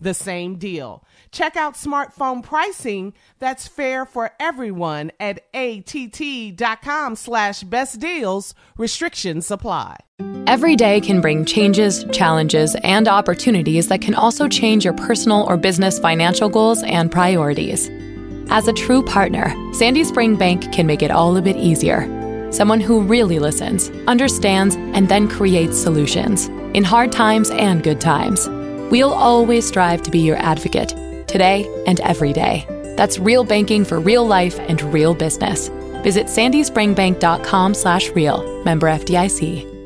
the same deal. Check out smartphone pricing that's fair for everyone at att.com slash best deals. Restrictions apply. Every day can bring changes, challenges, and opportunities that can also change your personal or business financial goals and priorities. As a true partner, Sandy Spring Bank can make it all a bit easier. Someone who really listens, understands, and then creates solutions in hard times and good times. We'll always strive to be your advocate, today and every day. That's real banking for real life and real business. Visit sandyspringbank.com slash real. Member FDIC.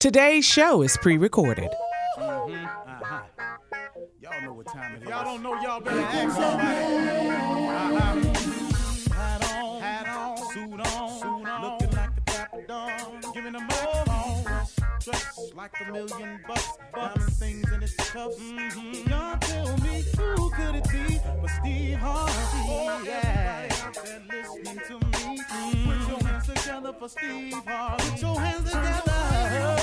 Today's show is pre-recorded. Mm-hmm. Uh-huh. Y'all know what time it is. Y'all don't know, y'all better ask somebody. Like a million bucks, diamond things in its cuffs. Mm-hmm. Y'all tell me who could it be but Steve Harvey? Oh, yeah. Everybody out there listening to me. Put your hands together for Steve Harvey. Put your hands together.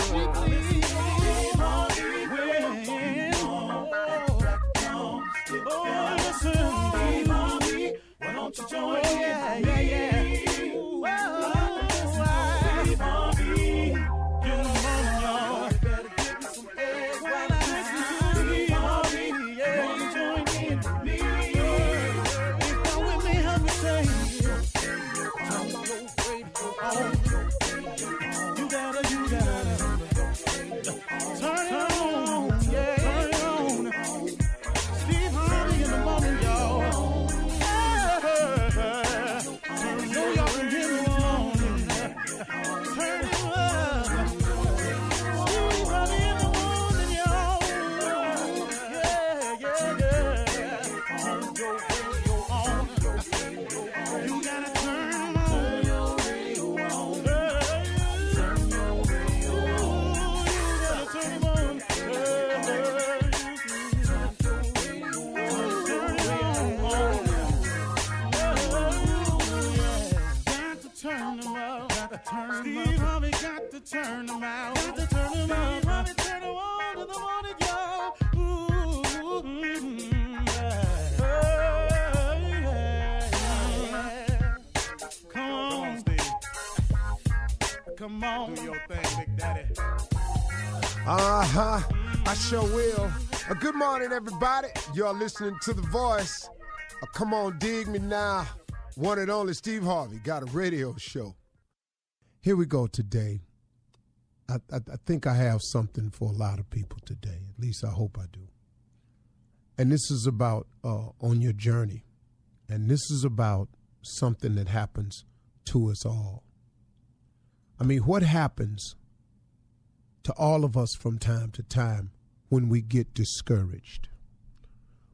Steve Harvey. When- Oh, listen. Steve Harvey. Why don't you join in? Yeah, yeah, yeah. Turn out. Got to turn them up. Harvey turn on to the morning, y'all. Ooh, mm, yeah. Yeah, yeah. Come on, Steve. Come on. Do your thing, Big Daddy. Uh huh. I sure will. Uh, good morning, everybody. You're listening to The Voice. Uh, come on, dig me now. One and only Steve Harvey got a radio show. Here we go today. I, I, think I have something for a lot of people today. At least I hope I do. And this is about uh, on your journey. And this is about something that happens to us all. I mean, what happens to all of us from time to time when we get discouraged?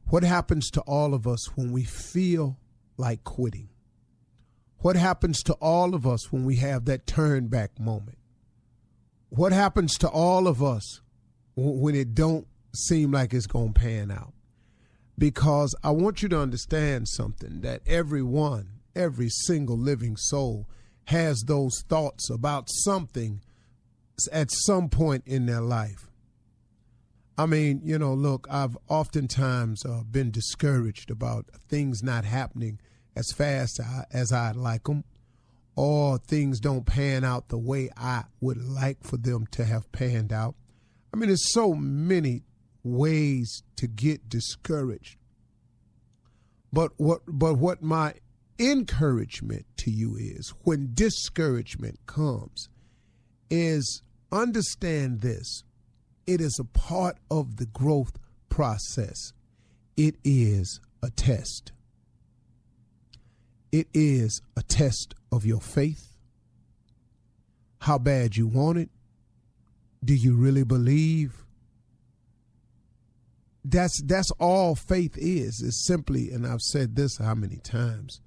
What happens to all of us when we feel like quitting? What happens to all of us when we have that turn back moment? What happens to all of us when it don't seem like it's going to pan out? Because I want you to understand something that everyone, every single living soul has those thoughts about something at some point in their life. I mean, you know, look, I've oftentimes uh, been discouraged about things not happening as fast as I'd like them, or things don't pan out the way I would like for them to have panned out. I mean, there's so many ways to get discouraged. But what but what my encouragement to you is when discouragement comes is understand this. It is a part of the growth process. It is a test. It is a test of your faith. How bad you want it. Do you really believe? that's that's all faith is. Is simply, and I've said this how many times.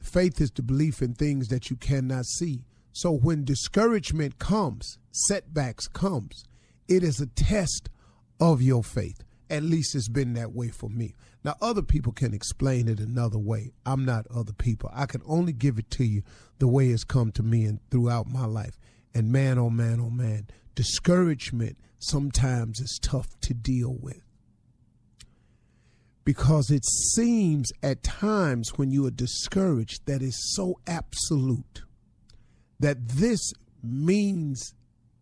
Faith is the belief in things that you cannot see. So when discouragement comes, setbacks comes, it is a test of your faith. At least it's been that way for me. Now, other people can explain it another way. I'm not other people. I can only give it to you the way it's come to me and throughout my life. And man, oh man, oh man, discouragement sometimes is tough to deal with. Because it seems at times when you are discouraged that is so absolute that this means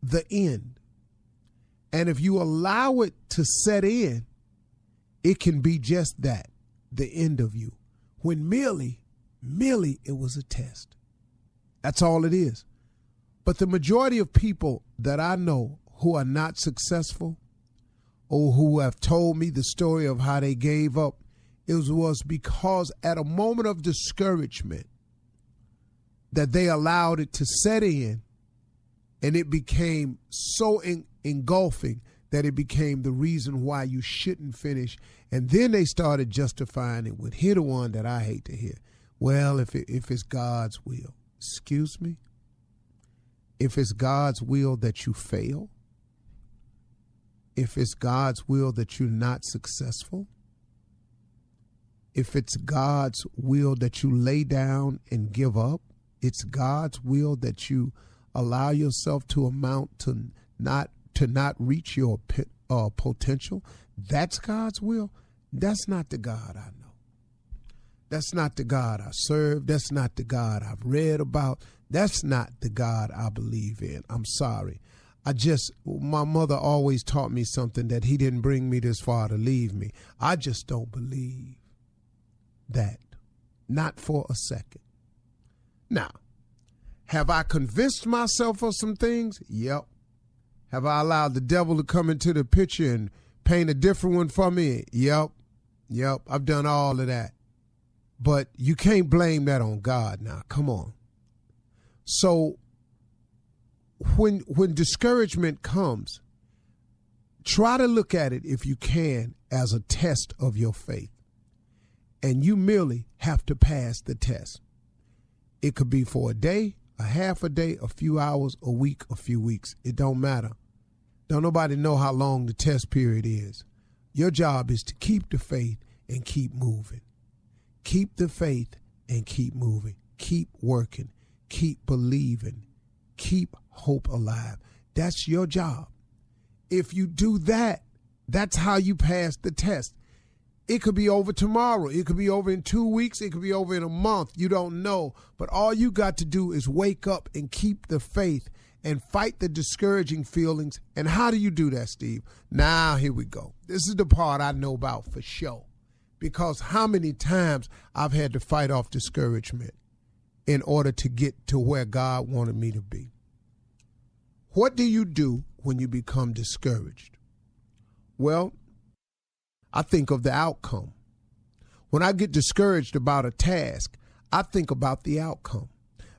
the end. And if you allow it to set in, it can be just that the end of you. When merely, merely it was a test. That's all it is. But the majority of people that I know who are not successful or who have told me the story of how they gave up, it was because at a moment of discouragement that they allowed it to set in and it became so en- engulfing that it became the reason why you shouldn't finish. And then they started justifying it with here the one that I hate to hear. Well, if it, if it's God's will, excuse me. If it's God's will that you fail, if it's God's will that you're not successful, if it's God's will that you lay down and give up, it's God's will that you allow yourself to amount to not to not reach your uh, potential. That's God's will. That's not the God I know. That's not the God I serve. That's not the God I've read about. That's not the God I believe in. I'm sorry. I just, my mother always taught me something that he didn't bring me this far to leave me. I just don't believe that. Not for a second. Now, have I convinced myself of some things? Yep. Have I allowed the devil to come into the picture and paint a different one for me? Yep. Yep. I've done all of that. But you can't blame that on God now. Come on. So when when discouragement comes, try to look at it if you can as a test of your faith. And you merely have to pass the test. It could be for a day, a half a day, a few hours, a week, a few weeks. It don't matter. Don't nobody know how long the test period is. Your job is to keep the faith and keep moving. Keep the faith and keep moving. Keep working. Keep believing. Keep hope alive. That's your job. If you do that, that's how you pass the test. It could be over tomorrow. It could be over in two weeks. It could be over in a month. You don't know. But all you got to do is wake up and keep the faith and fight the discouraging feelings. And how do you do that, Steve? Now, here we go. This is the part I know about for sure. Because how many times I've had to fight off discouragement in order to get to where God wanted me to be. What do you do when you become discouraged? Well, I think of the outcome. When I get discouraged about a task, I think about the outcome.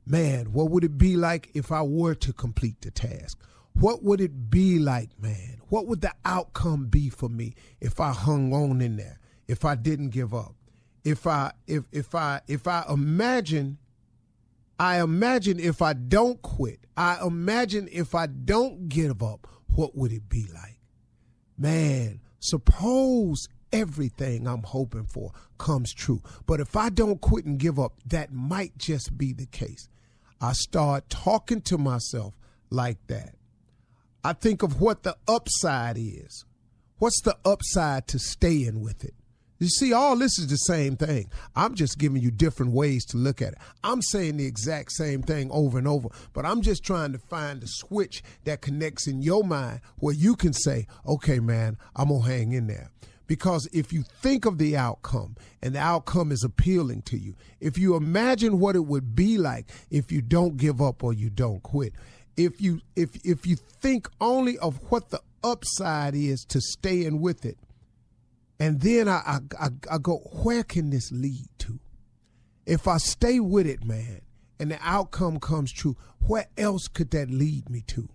Man, what would it be like if I were to complete the task? What would it be like, man? What would the outcome be for me if I hung on in there? If I didn't give up? If I if if I if I imagine I imagine if I don't quit, I imagine if I don't give up, what would it be like? Man, Suppose everything I'm hoping for comes true. But if I don't quit and give up, that might just be the case. I start talking to myself like that. I think of what the upside is. What's the upside to staying with it? You see, all this is the same thing. I'm just giving you different ways to look at it. I'm saying the exact same thing over and over, but I'm just trying to find the switch that connects in your mind where you can say, okay, man, I'm going to hang in there. Because if you think of the outcome and the outcome is appealing to you, if you imagine what it would be like if you don't give up or you don't quit, if you if if you think only of what the upside is to staying with it, and then I, I, I, go, where can this lead to? If I stay with it, man, and the outcome comes true, where else could that lead me to?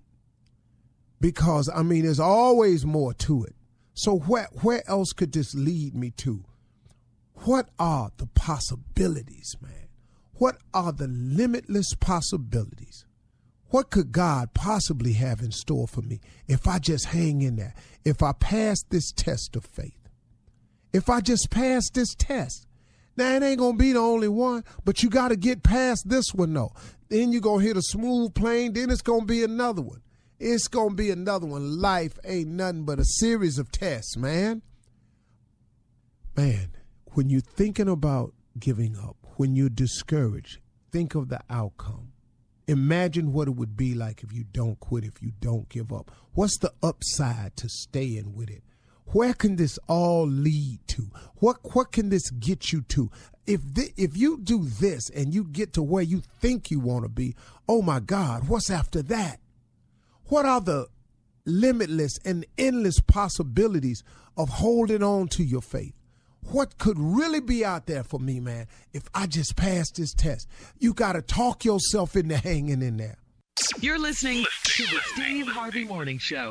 Because, I mean, there's always more to it. So where where else could this lead me to? What are the possibilities, man? What are the limitless possibilities? What could God possibly have in store for me if I just hang in there? If I pass this test of faith? If I just pass this test? Now it ain't gonna be the only one, but you gotta get past this one though. Then you're gonna hit a smooth plane, then it's gonna be another one. It's gonna be another one. Life ain't nothing but a series of tests, man. Man, when you're thinking about giving up, when you're discouraged, think of the outcome. Imagine what it would be like if you don't quit, if you don't give up. What's the upside to staying with it? Where can this all lead to? What what can this get you to? If thi- if you do this and you get to where you think you want to be, oh my God, what's after that? What are the limitless and endless possibilities of holding on to your faith? What could really be out there for me, man, if I just pass this test? You got to talk yourself into hanging in there. You're listening to the Steve Harvey Morning Show.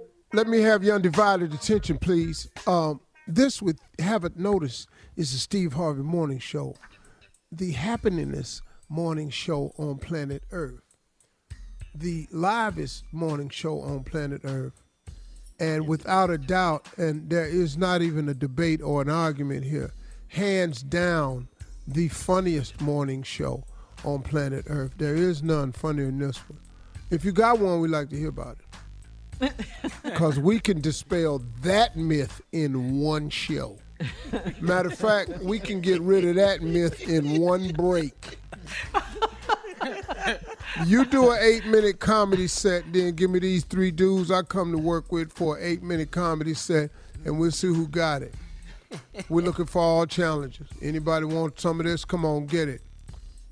let me have your undivided attention, please. Um, this, with haven't noticed, is the Steve Harvey Morning Show, the happeningest morning show on planet Earth, the livest morning show on planet Earth, and without a doubt, and there is not even a debate or an argument here, hands down, the funniest morning show on planet Earth. There is none funnier than this one. If you got one, we'd like to hear about it because we can dispel that myth in one show. Matter of fact, we can get rid of that myth in one break. You do an eight minute comedy set, then give me these three dudes I come to work with for an eight minute comedy set, and we'll see who got it. We're looking for all challenges. Anybody want some of this? Come on, get it.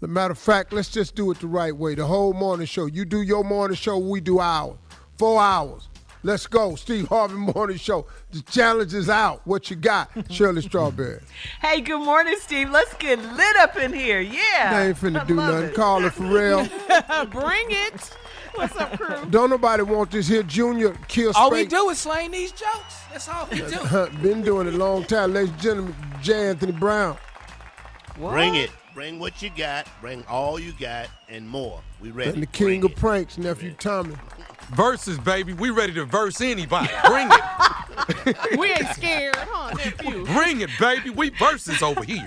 The matter of fact, let's just do it the right way. The whole morning show. You do your morning show, we do ours. Four hours. Let's go. Steve Harvey Morning Show. The challenge is out. What you got? Shirley Strawberry. Hey, good morning, Steve. Let's get lit up in here. Yeah. They ain't finna I do nothing. it. Call it for real. Bring it. What's up, crew? Don't nobody want this here junior kill All we do is slang these jokes. That's all we do. Been doing it a long time. Ladies and gentlemen, J. Anthony Brown. Bring it. Bring what you got. Bring all you got and more. We ready. And the king Bring of it. pranks, nephew Tommy. Versus, baby. We ready to verse anybody. Bring it. We ain't scared, huh, nephew? Bring it, baby. We versus over here.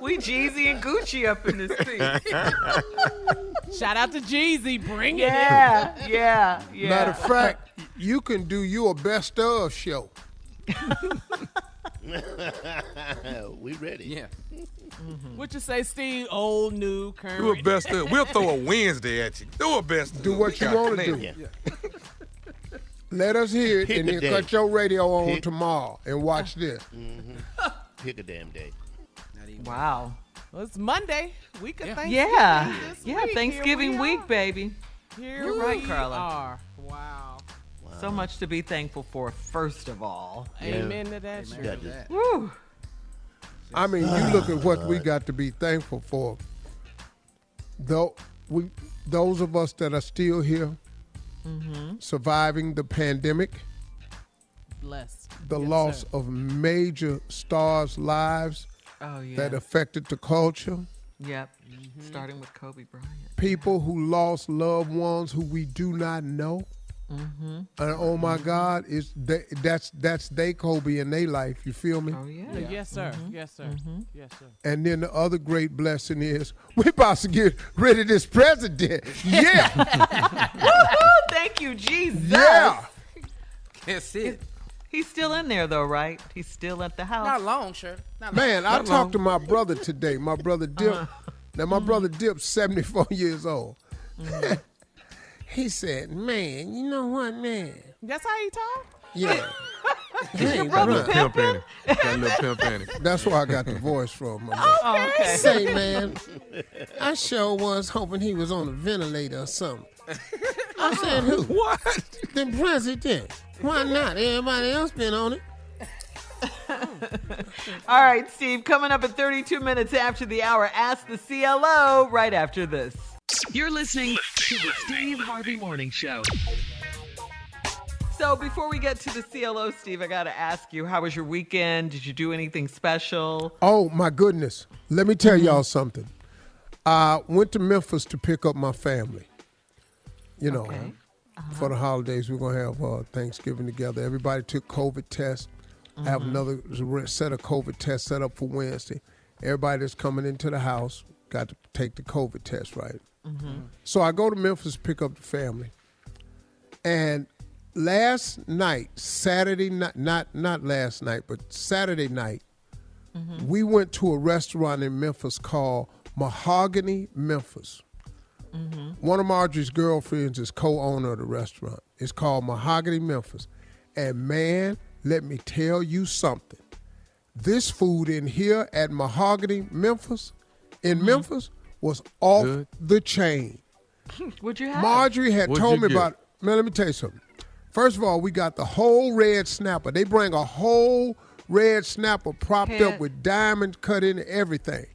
We Jeezy and Gucci up in this thing. Shout out to Jeezy. Bring it. yeah, yeah, yeah. Matter of fact, you can do you a best of show. we ready. Yeah. Mm-hmm. What you say, Steve? Old, new, current. Do a best of. We'll throw a Wednesday at you. Do a best Do of. what you wanna do. Yeah. Let us hear it Pick and then day. cut your radio on Pick- tomorrow and watch this. Mm-hmm. Pick a damn day. wow. Well, it's Monday. Week of Thanksgiving. Yeah, yeah. week. Thanksgiving we week, baby. Here You're right, we Carla. Are. Wow. So much to be thankful for. First of all, Amen to that. You shit. got this. Woo. I mean, you look at what we got to be thankful for. Though we, those of us that are still here, surviving the pandemic, Blessed. the Yes, loss sir. of major stars' lives Oh yeah. that affected the culture, yep. Mm-hmm. Starting with Kobe Bryant. people who lost loved ones who we do not know. Mm-hmm. And oh my God, it's they, that's that's they Kobe in their life. You feel me? Oh yeah. Yes, sir. Mm-hmm. Yes, sir. Yes, sir. And then the other great blessing is we about to get rid of this president. Yeah, Woohoo! Thank you, Jesus. yeah. That's it. He's still in there though, right? He's still at the house. Not long, sure. Not long. Man, I Not talked to my brother today. My brother Dip. Uh-huh. Now my brother Dip's 74 years old. He said, "Man, you know what, man? That's how he talk? Yeah." Hey, brother bruh. Pimp Annie. Got a little pimp Annie. That's where I got the voice from. my man. Oh, okay. Say, man, I sure was hoping he was on a ventilator or something. I said, who? What? The president. Why not? Everybody else been on it. All right, Steve, coming up at 32 minutes after the hour, ask the CLO right after this. You're listening to the Steve Harvey Morning Show. So before we get to the CLO, Steve, I got to ask you, how was your weekend? Did you do anything special? Oh my goodness! Let me tell mm-hmm. y'all something. I went to Memphis to pick up my family. You know, Okay. Uh-huh. for the holidays we're gonna have uh, Thanksgiving together. Everybody took COVID tests. I have mm-hmm. another set of COVID tests set up for Wednesday. Everybody that's coming into the house got to take the COVID test, right? Mm-hmm. So I go to Memphis to pick up the family, and last night, Saturday night, not not last night, but Saturday night, mm-hmm. we went to a restaurant in Memphis called Mahogany Memphis. Mm-hmm. One of Marjorie's girlfriends is co-owner of the restaurant. It's called Mahogany Memphis, and man, let me tell you something. This food in here at Mahogany Memphis, in Memphis, was off Good. the chain. What'd you have? Marjorie had What'd told me get? about. Man, let me tell you something. First of all, we got the whole red snapper. They bring a whole red snapper propped up with diamond cut in everything.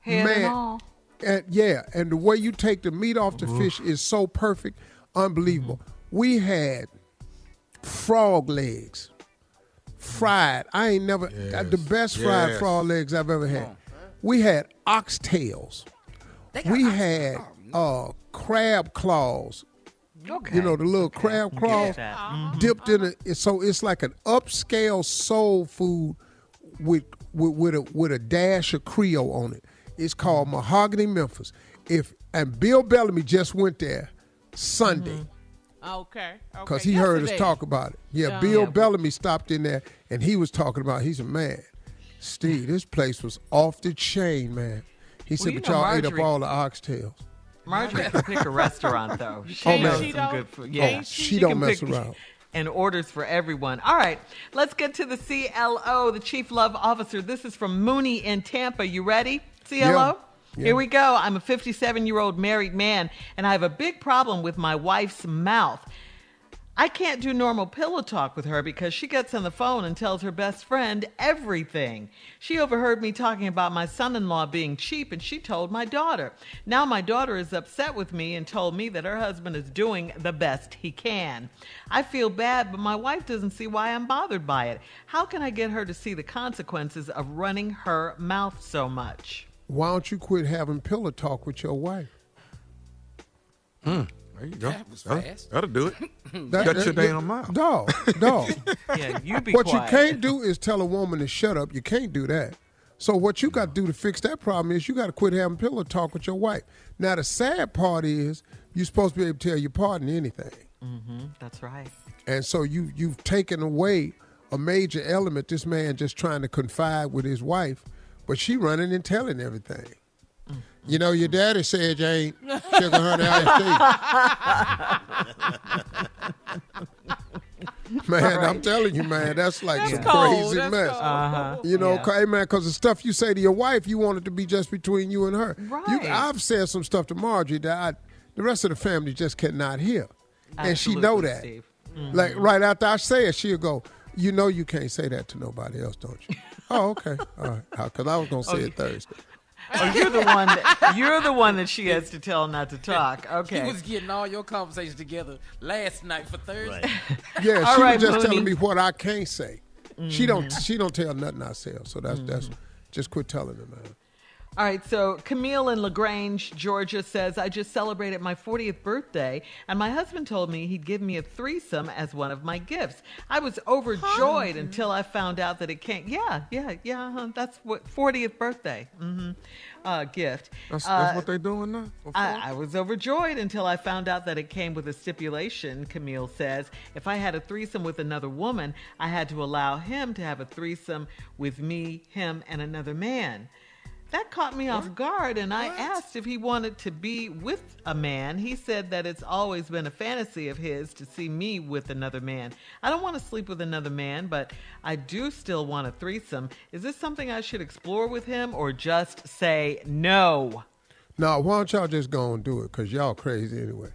Head Man, and all. and yeah, and the way you take the meat off the fish is so perfect, unbelievable. We had frog legs, fried. I ain't never uh, the Yes, best fried yes. frog legs I've ever had. We had oxtails. We had uh, crab claws. Okay. You know the little crab claws that. Mhm. dipped in it. So it's like an upscale soul food with with with a with a dash of Creole on it. It's called Mahogany Memphis. If and Bill Bellamy just went there Sunday Okay. because okay. he heard us talk about it. Yeah, Yeah. Bill Yeah. Bellamy stopped in there and he was talking about. He's a man. Steve, this place was off the chain, man. He said, you but know y'all ate up all the oxtails. Marjorie can pick a restaurant though. She Oh, knows man. She some don't? good food. Can't Yeah, she? She don't mess around. And orders for everyone. All right, let's get to the CLO, the Chief Love Officer. This is from Mooney in Tampa. You ready, CLO? Yeah. Yeah. Here we go. I'm a 57 year old married man, and I have a big problem with my wife's mouth. I can't do normal pillow talk with her because she gets on the phone and tells her best friend everything. She overheard me talking about my son in law being cheap and she told my daughter. Now my daughter is upset with me and told me that her husband is doing the best he can. I feel bad, but my wife doesn't see why I'm bothered by it. How can I get her to see the consequences of running her mouth so much? Why don't you quit having pillow talk with your wife? Hmm. There you go. That was That'll- fast. That'll do it. That- Shut that- your damn mouth. Dog, dog. Yeah, you be what quiet. you can't do is tell a woman to shut up. You can't do that. So what you got to do to fix that problem is you got to quit having pillow talk with your wife. Now the sad part is you're supposed to be able to tell your partner anything, Mm-hmm, That's right. and so you you've taken away a major element. This man just trying to confide with his wife, but she running and telling everything. You know, your daddy said you ain't sugar honey iced tea. man, I'm telling you, man, that's like some cold. crazy That's mess. Uh-huh. You know, Yeah. hey man, because the stuff you say to your wife, you want it to be just between you and her. You, Right. I've said some stuff to Marjorie that I, the rest of the family just cannot hear, and she know Absolutely, that. Steve. Like right after I say it, she'll go, "You know, you can't say that to nobody else, don't you?" oh, okay, all right. Because I was gonna say it Thursday. Oh, you're the one. That, you're the one that she has to tell not to talk. Okay. He was getting all your conversations together last night for Thursday. Yeah, All she right, was just Mooney. telling me what I can't say. She don't Mhm. she don't tell nothing I say. So that's that's Mm-hmm. just quit telling her, man. All right, so Camille in LaGrange, Georgia says, I just celebrated my 40th birthday, and my husband told me he'd give me a threesome as one of my gifts. I was overjoyed until I found out that it can't. Yeah, yeah, yeah, uh-huh, that's what 40th birthday hmm uh, gift. That's, Uh, what they're doing now. I. I was overjoyed until I found out that it came with a stipulation, Camille says. If I had a threesome with another woman, I had to allow him to have a threesome with me, him, and another man. That caught me off guard, and I asked if he wanted to be with a man. He said that it's always been a fantasy of his to see me with another man. I don't want to sleep with another man, but I do still want a threesome. Is this something I should explore with him or just say no? No, why don't y'all just go and do it? Cause y'all crazy anyway.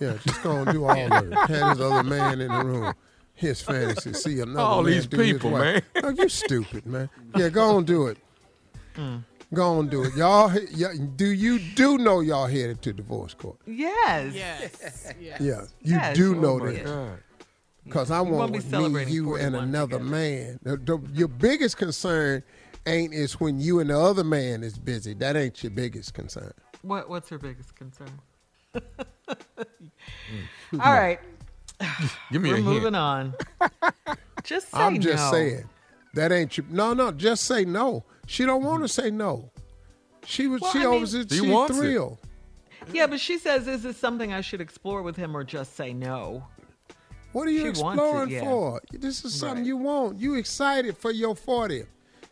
Yeah, just go and do all of it. Have this other man in the room. His fantasy. See another All man these do his people, wife. man. Oh, you stupid, man. Yeah, go and do it. Mm. Go and do it. Y'all, y'all do you do know y'all headed to divorce court? Yes. Yes. yes. Yeah, you Yes. do Oh know my that. Because I You won't want be with me, you, and another together. man. The- the- your biggest concern ain't is when you and the other man is busy. That ain't your biggest concern. What What's her biggest concern? Hmm. All right, Give me we're a moving hint. on. Just say no. I'm just no. saying. That ain't your no, no, just say no. She don't want to mm-hmm. say no. She was Well, she I mean- always She she wants it. thrilled. Yeah, but she says, "Is this something I should explore with him, or just say no?" What are you She wants it, exploring yeah. for? This is something Right. you want. You excited for your 40th.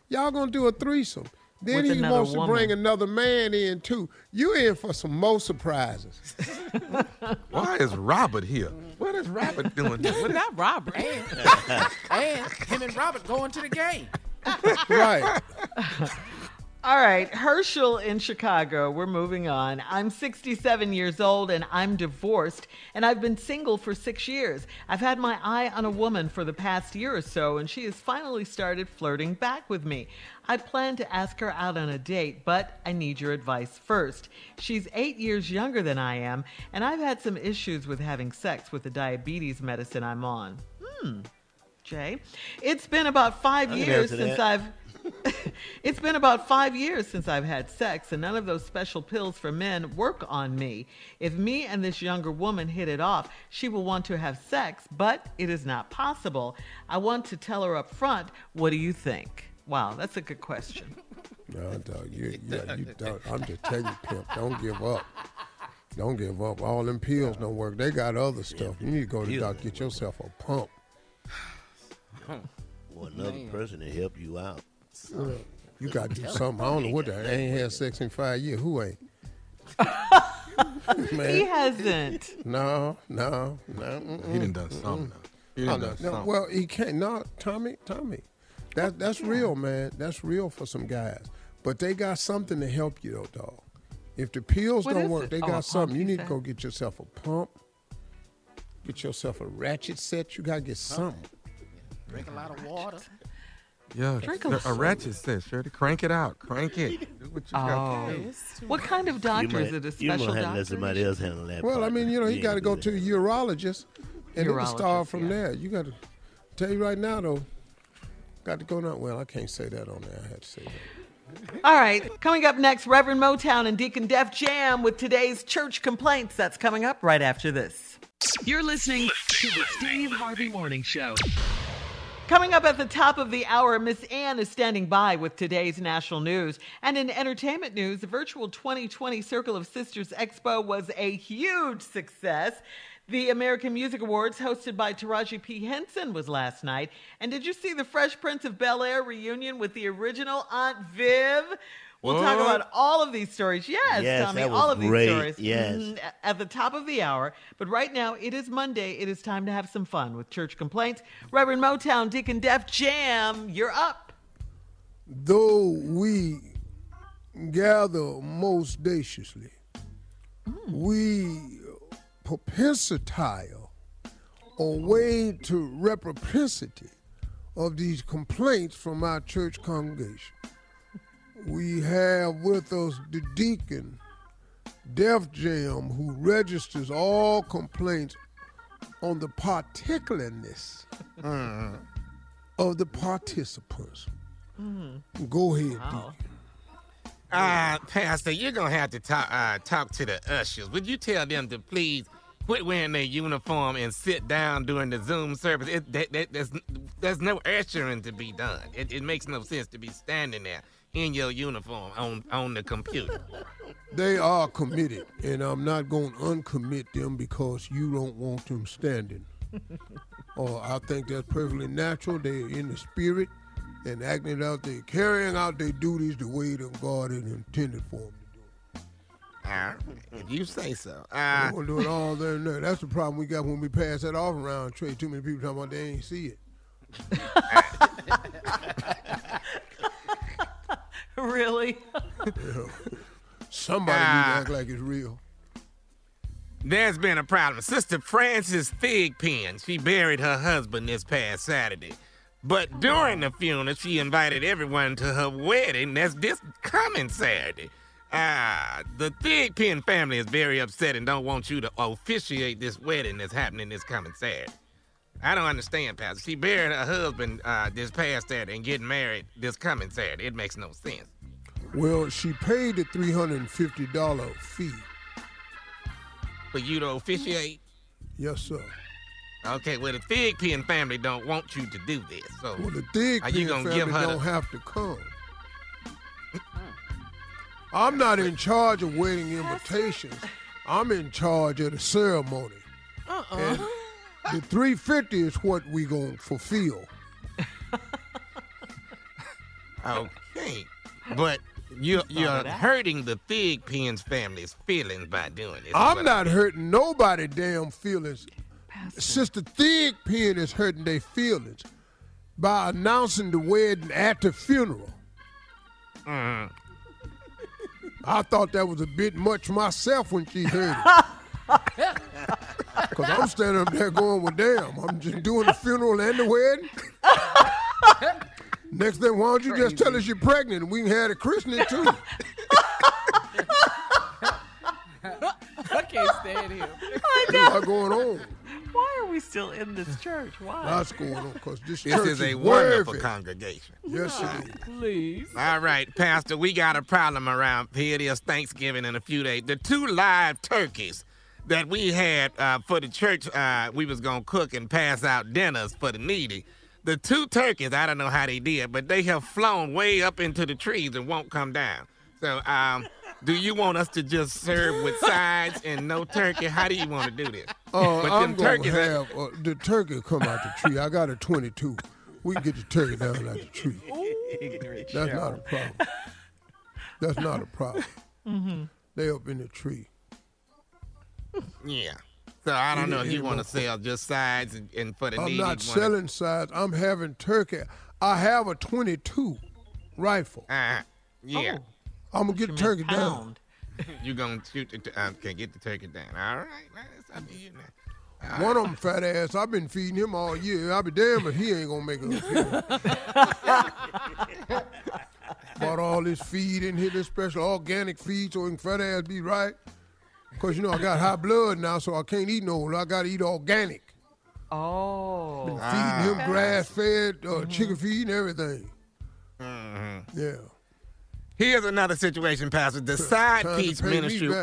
Y'all gonna do a threesome. Then With he another wants to bring another man in too. You in for some more surprises. Why is Robert here? What is Robert doing? here? What is- Not Robert. And, and him and Robert going to the game. right. All right, Herschel in Chicago. We're moving on. I'm 67 years old and I'm divorced, and I've been single for six years. I've had my eye on a woman for the past year or so, and she has finally started flirting back with me. I plan to ask her out on a date, but I need your advice first. She's eight years younger than I am, and I've had some issues with having sex with the diabetes medicine I'm on. Hmm. Jay, it's been about five I can years since that. I've it's been about five years since I've had sex, and none of those special pills for men work on me. If me and this younger woman hit it off, she will want to have sex, but it is not possible. I want to tell her up front. What do you think? Wow, that's a good question. No, dog. You, yeah, you don't. I'm just telling you, pimp. Don't give up. Don't give up. All them pills don't work. They got other stuff. You need to go to the doctor, get yourself a pump. Or another person to help you out. You got to do something. I don't know what the I ain't had sex in five years. Who ain't? He hasn't. no, no, no. mm-mm. He done done something. now. He done no, done no, something. well, he can't. No, Tommy, Tommy, that that's real, man. That's real for some guys. But they got something to help you, though, dog. If the pills What don't work, it? they Oh, got pump, something. You you need to go get yourself a pump. Get yourself a ratchet set. You gotta get something. Drink a lot of water. Yeah, Drink a a, little. ratchet says, Shirley, crank it out, crank it. Do what you got Oh. to do. What kind of You doctor might, is it? A you special might have to let doctor? somebody else handle that. Well, I part. mean, you know, he ain't got to gonna go do to a that. urologist, and it can start Urologist, from yeah. there. You got to tell you right now, though. Got to go now. Well, I can't say that on there. I had to say that. All right, coming up next, Reverend Motown and Deacon Def Jam with today's church complaints. That's coming up right after this. You're listening to the Steve Harvey Morning Show. Coming up at the top of the hour, Miss Ann is standing by with today's national news. And in entertainment news, the virtual 2020 Circle of Sisters Expo was a huge success. The American Music Awards, hosted by Taraji P. Henson, was last night. And did you see the Fresh Prince of Bel Air reunion with the original Aunt Viv? We'll talk about all of these stories. Yes, Yes, Tommy, that was all of these stories. Yes. Mhm, At the top of the hour. But right now, it is Monday. It is time to have some fun with church complaints. Reverend Motown, Deacon Def Jam, you're up. Though we gather most audaciously, we propensitile or way to reciprocity of these complaints from our church congregation. we have with us the deacon, Def Jam, who registers all complaints on the particularness of the participants. Go ahead, Deacon. Uh, Pastor, you're gonna have to talk uh, talk to the ushers. Would you tell them to please quit wearing their uniform and sit down during the Zoom service? It, that, that, there's, there's no ushering to be done. It, it makes no sense to be standing there in your uniform on on the computer. They are committed, and I'm not going to uncommit them because you don't want them standing. or uh, I think that's perfectly natural. They're in the spirit and acting out. They're carrying out their duties the way that God had intended for them to do. All right, if you say so. They Uh, want to do it all there and there. That's the problem we got when we pass that off around Trey. Too many people talking about they ain't see it. really? Somebody need to Ah. act like it's real. There's been a problem. Sister Frances Thigpen, she buried her husband this past Saturday. But during the funeral, she invited everyone to her wedding that's this coming Saturday. Ah, the Thigpen family is very upset and don't want you to officiate this wedding that's happening this coming Saturday. I don't understand, Pastor. She buried her husband uh, this past Saturday and getting married this coming Saturday. It makes no sense. Well, she paid the $350 fee. For you to officiate? Yes, sir. Okay, well, the Thigpen family don't want you to do this. So Well, the Thig Are you gonna family give her don't have to come. I'm not in charge of wedding invitations. I'm in charge of the ceremony. And the 350 is what we gonna fulfill. Okay, but you you're hurting the Thigpen's family's feelings by doing this. I'm what not hurting nobody damn feelings. Sister Thig Pen is hurting their feelings by announcing the wedding at the funeral. Mhm. I thought that was a bit much myself when she heard it. Cause I'm standing up there going, well, damn, I'm just doing the funeral and the wedding. Next thing, why don't you just tell us you're pregnant and we can have a christening too? I can't stand him. What's going on? Why are we still in this church? Why? Lots going on because this, This church is a worthy. wonderful congregation. Yes, it is. Please. All right, Pastor, we got a problem around here. It is Thanksgiving in a few days. The two live turkeys that we had uh, for the church, uh, we was gonna cook and pass out dinners for the needy. The two turkeys, I don't know how they did, but they have flown way up into the trees and won't come down. So, um, do you want us to just serve with sides and no turkey? How do you want to do this? Uh, I'm gonna turkeys- have uh, the turkey come out the tree. I got a 22. We can get the turkey down out the tree. That's not a problem. That's not a problem. Mm-hmm. They up in the tree. Yeah. So I don't Any- know if you want to sell just sides and, and for the I'm needy. not you wanna- selling sides. I'm having turkey. I have a 22 rifle. Uh, yeah. I'm gonna get the turkey down. You gonna shoot the? T- uh, okay, get the turkey down. All right, well, it's up to you now. One of them fat ass. I've been feeding him all year. I'll be damned if he ain't gonna make it up. Bought all this feed in here, this special organic feed, so he can fat ass be right. Cause you know I got high blood now, so I can't eat no. I gotta eat organic. Oh. Been feeding him grass fed, uh, chicken feed, and everything. Mm-hmm. Yeah. Here's another situation, Pastor. The side Time to piece ministry.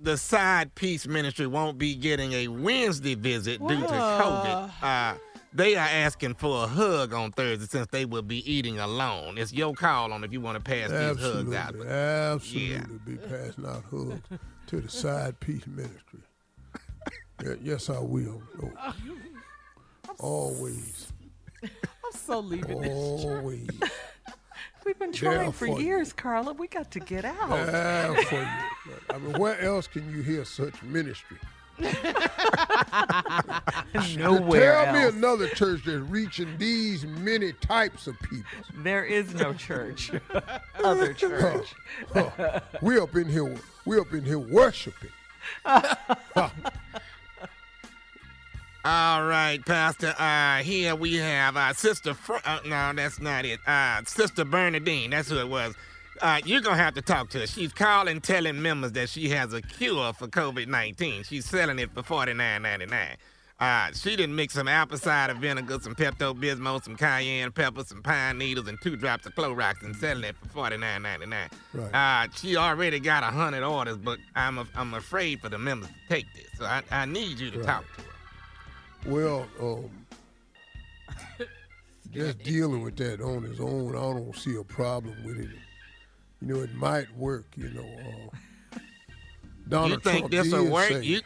The side piece ministry won't be getting a Wednesday visit due to COVID. Uh, they are asking for a hug on Thursday since they will be eating alone. It's your call on if you want to pass these hugs out. Absolutely, But absolutely be passing out hugs to the side piece ministry. Yeah, yes, I will. Oh. Always, I'm so leaving this. always. We've been trying for for you. years, Carla. We got to get out. There for you. I mean, where else can you hear such ministry? Nowhere Tell me another church that's reaching these many types of people. There is no church. Other church. Huh. We up in here. We up in here worshiping. All right, Pastor. Uh, here we have uh, Sister. Fr- uh, no, that's not it. Uh, Sister Bernadine. That's who it was. Uh, you're gonna have to talk to her. She's calling, telling members that she has a cure for COVID-19. She's selling it for $49.99. Uh, she didn't mix some apple cider vinegar, some Pepto Bismol, some cayenne pepper, some pine needles, and two drops of Clorox, and selling it for $49.99. Right. Uh, she already got a hundred orders, but I'm a, I'm afraid for the members to take this. So I, I need you to Right. talk to her. Well, um, just dealing with that on his own, I don't see a problem with it. You know, it might work. You know, uh, Donald Trump did work? say- You-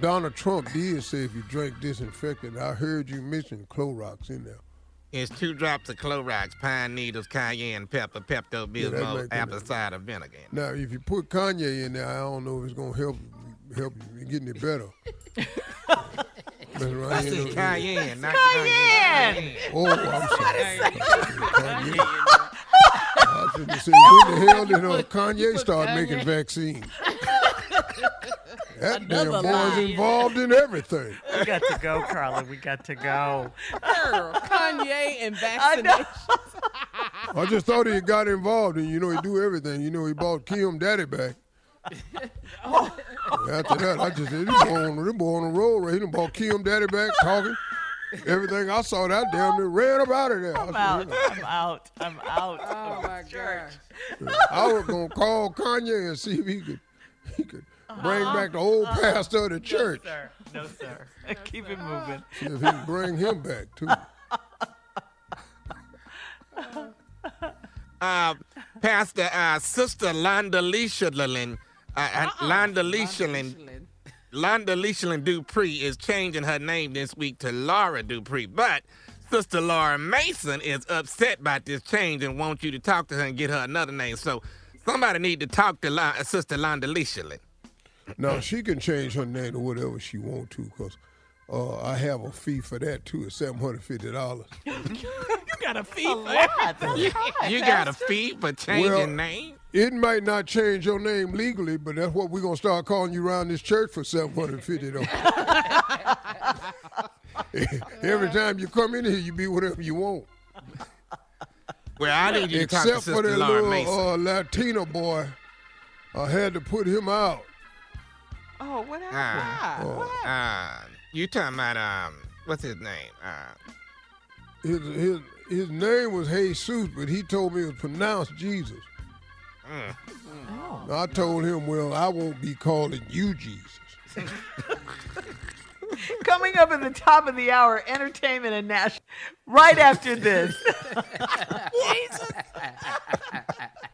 Donald Trump did say if you drink disinfectant. I heard you mention Clorox in there. It's two drops of Clorox, pine needles, cayenne pepper, Pepto Yeah, Bismol, it- apple cider vinegar. Now, if you put Kanye in there, I don't know if it's gonna help help you in getting it better. That's right. I you said know, cayenne, not Cayenne. Oh, I'm sorry. Kanye. I was finna say, when the hell did uh, Kanye start making vaccines? That damn boy's lie. involved in everything. We got to go, Carla. We got to go. Girl, Kanye and I vaccination. I just thought he got involved, and you know he do everything. You know he bought Kim Daddy back. After that, I just said, this boy on, this boy on the road. Right? He done bought Kim Daddy back, talking. Everything I saw that damn near ran up out of there. I, I'm said, out. you I'm out. I'm out. Oh my gosh. I was gonna call Kanye and see if he could he could bring Uh-huh. back the old pastor of the church. No, sir. No, sir. Keep it moving. See if he can bring him back too. uh, Pastor uh, Sister Londa Leishalin, uh, uh, Londa Leishalin, Londa Leishalin Dupree is changing her name this week to Laura Dupree. But Sister Laura Mason is upset about this change and wants you to talk to her and get her another name. So somebody need to talk to Lon- uh, Sister Londa Leishalin. Now she can change her name to whatever she want to, cause uh, I have a fee for that too. It's seven hundred fifty dollars. You got a fee A for lot. You, you got a fee for changing Well- name? It might not change your name legally, but that's what we're gonna start calling you around this church for seven hundred fifty dollars. Every time you come in here, you be whatever you want. Well, I need you to talk to Except for that Laura little Mason. uh, Latino boy, I had to put him out. Oh, what happened? Ah, Oh. uh, you talking about um, what's his name? Uh, His his his name was Jesus, but he told me it was pronounced Jesus. mm. Oh. I told him, well, I won't be calling you Jesus. Coming up at the top of the hour, entertainment and national. Right after this.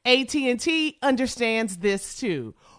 AT&T understands this too.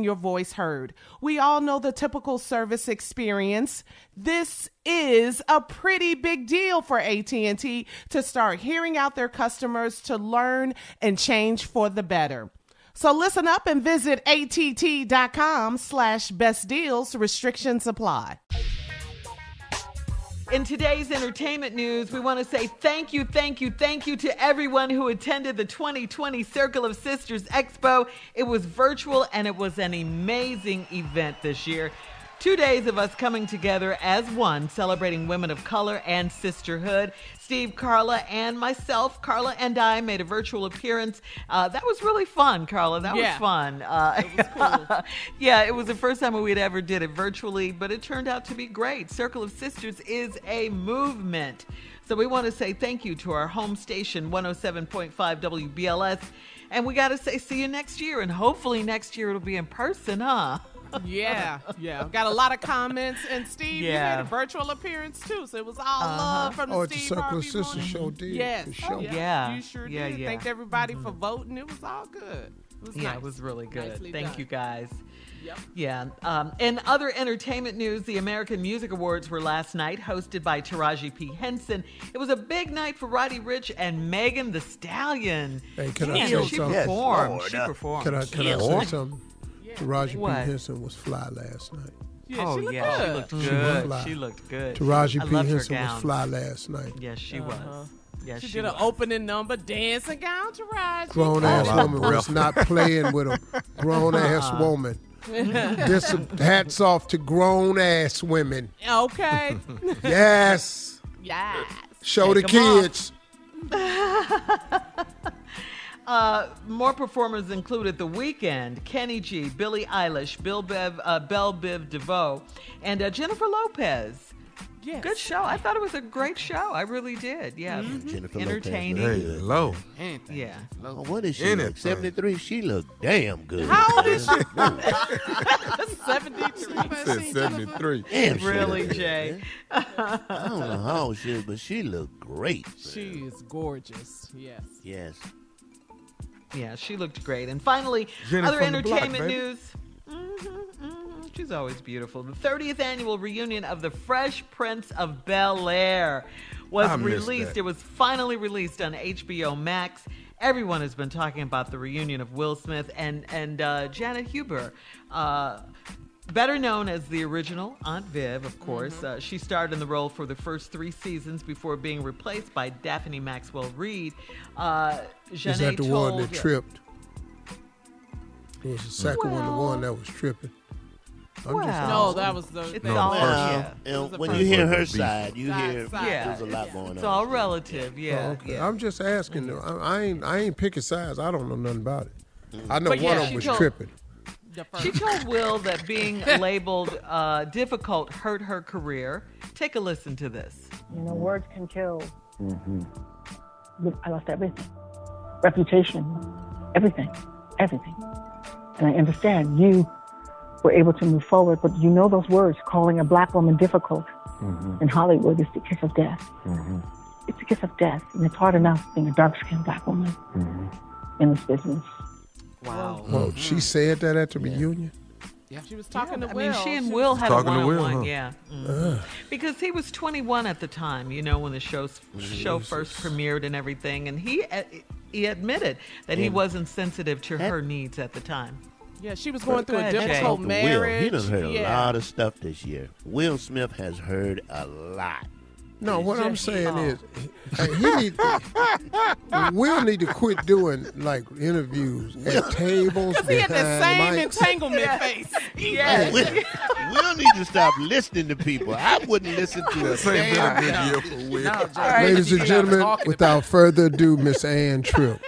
your voice heard. We all know the typical service experience. This is a pretty big deal for AT&T to start hearing out their customers to learn and change for the better. So listen up and visit att.com slash best deals. Restrictions apply. In today's entertainment news, we want to say thank you, thank you, thank you to everyone who attended the 2020 Circle of Sisters Expo. It was virtual and it was an amazing event this year. Two days of us coming together as one, celebrating women of color and sisterhood. Steve, Carla, and myself, Carla and I, made a virtual appearance. Uh, that was really fun, Carla. That Yeah. was fun. Uh, It was cool. yeah, it was the first time we'd ever did it virtually, but it turned out to be great. Circle of Sisters is a movement. So we want to say thank you to our home station, 107.5 WBLS. And we got to say, see you next year. And hopefully next year it'll be in person, huh? Yeah, yeah. Got a lot of comments. And Steve, you Yeah. had a virtual appearance too, so it was all Uh-huh. love from the Oh, at the Steve Circle Harvey of Sisters Morning. show did. Yes. The show. Yeah. You sure Yeah, did. yeah. Thanked everybody for voting. It was all good. It was Yeah, nice. it was really good. Nicely Thank done. you guys. Yep. Yeah. Um, in other entertainment news, the American Music Awards were last night, hosted by Taraji P. Henson. It was a big night for Roddy Ricch and Megan Thee Stallion. Hey, can I Man, say she something? performed. Lord. she performed. Can I, can I say something? Taraji P. Henson was fly last night. Yeah, oh she looked yeah, she good. looked She was good. fly. She looked good. Taraji I P. loved her Henson was fly last night. Yes, she was. Uh-huh. Yes, She she, did an was. opening number, dancing gown to Raj. Grown ass Oh, woman rough. was not playing with a grown ass Uh-uh. woman. this hats off to grown ass women. Okay. Yes. yes. Show Take the 'em off. kids. Uh, more performers included The Weeknd, Kenny G, Billie Eilish, Bill Bev, uh, Bell Biv DeVoe, and uh, Jennifer Lopez. Yes. Good show. I thought it was a great show. I really did. Yeah, Jennifer Lopez entertaining. looked Hey, good. low. Anything. Yeah. Oh, what is she? Anything. Like? 73? She looked damn good. How old is she? 73. Said 73. Damn, Really, looked good, Jay? I don't know how old she is, but she looked great. She is gorgeous. Yes. Yes. Yeah, she looked great. And finally, Jenny other block, entertainment baby. news. hmm hmm She's always beautiful. The 30th annual reunion of The Fresh Prince of Bel Air was released. that. It was finally released on HBO Max. Everyone has been talking about the reunion of Will Smith and and uh, Janet Hubert. Uh, Better known as the original Aunt Viv, of course, Mm-hmm. uh, she starred in the role for the first three seasons before being replaced by Daphne Maxwell Reid. Uh, Is Janae that the one that told- tripped? It was the second one, the one that was tripping. I'm Well, just No, that was the. It's that all- was- Well, yeah. and was the when you hear her side, you Side, hear side. Yeah. there's a lot going on. It's all relative, yeah. Oh, okay. yeah. I'm just asking. though. I, I ain't I ain't picking sides. I don't know nothing about it. I know But one yeah, of them was told- tripping. The first- She told Will that being labeled uh, difficult hurt her career. Take a listen to this. You know, words can kill. Mm-hmm. Look, I lost everything reputation, everything, everything. And I understand you were able to move forward, but you know those words calling a black woman difficult mm-hmm. in Hollywood is the kiss of death. Mm-hmm. It's the kiss of death. And it's hard enough being a dark skinned black woman in this business. Wow. Well, she said that at the reunion. Yeah. She was talking to Will. I mean, she and She Will had a Talking to Will, one-on-one, huh? yeah. Mhm. Because he was 21 at the time, you know, when the show show first premiered and everything, and he uh, he admitted that he wasn't sensitive to That- her needs at the time. Yeah, she was going through a Jay. difficult Talk to marriage. Will. He done heard a lot of stuff this year. Will Smith has heard a lot. No, what I'm saying is, hey, he need, we Will need to quit doing like interviews at tables He had that behind same mics. entanglement face. Yes. Will, Will need to stop listening to people. I wouldn't listen to a Same been a damn good year for Will. No, Ladies and gentlemen, without further ado, Miss Ann Tripp.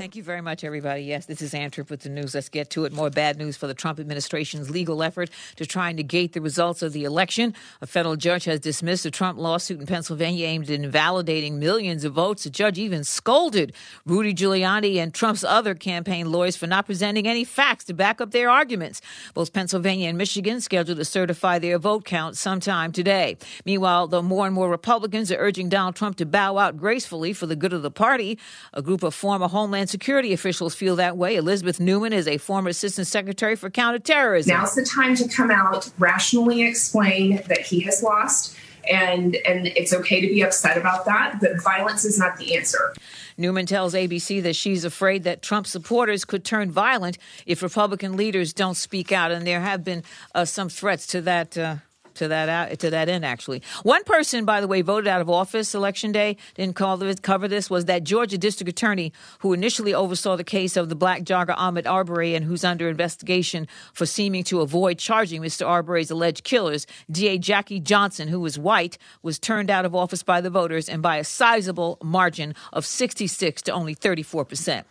Thank you very much, everybody. Yes, this is Ann Tripp with the news. Let's get to it. More bad news for the Trump administration's legal effort to try and negate the results of the election. A federal judge has dismissed a Trump lawsuit in Pennsylvania aimed at invalidating millions of votes. The judge even scolded Rudy Giuliani and Trump's other campaign lawyers for not presenting any facts to back up their arguments. Both Pennsylvania and Michigan scheduled to certify their vote count sometime today. Meanwhile, though more and more Republicans are urging Donald Trump to bow out gracefully for the good of the party, a group of former Homeland Security officials feel that way. Elizabeth Newman is a former Assistant Secretary for Counterterrorism. Now's the time to come out, rationally explain that he has lost, and and it's okay to be upset about that. But violence is not the answer. Newman tells ABC that she's afraid that Trump supporters could turn violent if Republican leaders don't speak out, and there have been uh, some threats to that. Uh, to that to that end, actually, one person, by the way, voted out of office election day. Didn't this, cover this. Was that Georgia district attorney who initially oversaw the case of the black jogger Ahmaud Arbery and who's under investigation for seeming to avoid charging Mr. Arbery's alleged killers. DA Jackie Johnson, who was white, was turned out of office by the voters and by a sizable margin of 66 to only 34 percent.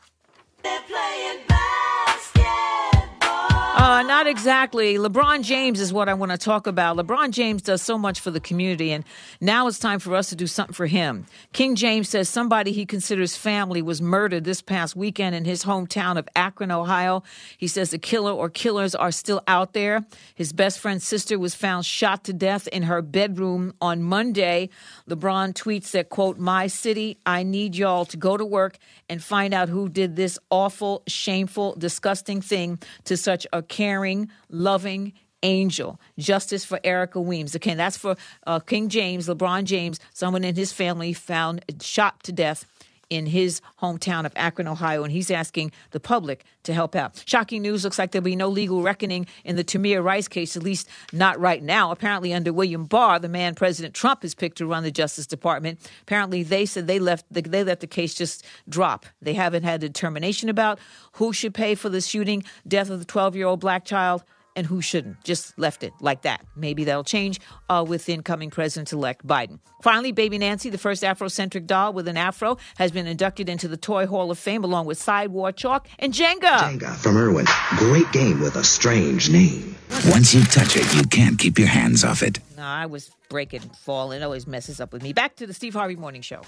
Uh, not exactly. LeBron James is what I want to talk about. LeBron James does so much for the community, and now it's time for us to do something for him. King James says somebody he considers family was murdered this past weekend in his hometown of Akron, Ohio. He says the killer or killers are still out there. His best friend's sister was found shot to death in her bedroom on Monday. LeBron tweets that, quote, My city, I need y'all to go to work and find out who did this awful, shameful, disgusting thing to such a caring, loving angel. Justice for Erica Weems. Again, that's for uh, King James, LeBron James, someone in his family found shot to death in his hometown of Akron, Ohio, and he's asking the public to help out. Shocking news looks like there'll be no legal reckoning in the Tamir Rice case, at least not right now. Apparently, under William Barr, the man President Trump has picked to run the Justice Department, apparently they said they left the, they let the case just drop. They haven't had a determination about who should pay for the shooting, death of the 12 year old black child and who shouldn't. Just left it like that. Maybe that'll change uh, with incoming President elect Biden. Finally, Baby Nancy, the first Afrocentric doll with an afro, has been inducted into the Toy Hall of Fame along with Sidewalk Chalk and Jenga. Jenga from Irwin. Great game with a strange name. Once you touch it, you can't keep your hands off it. No, I was breaking, falling. It always messes up with me. Back to the Steve Harvey Morning Show.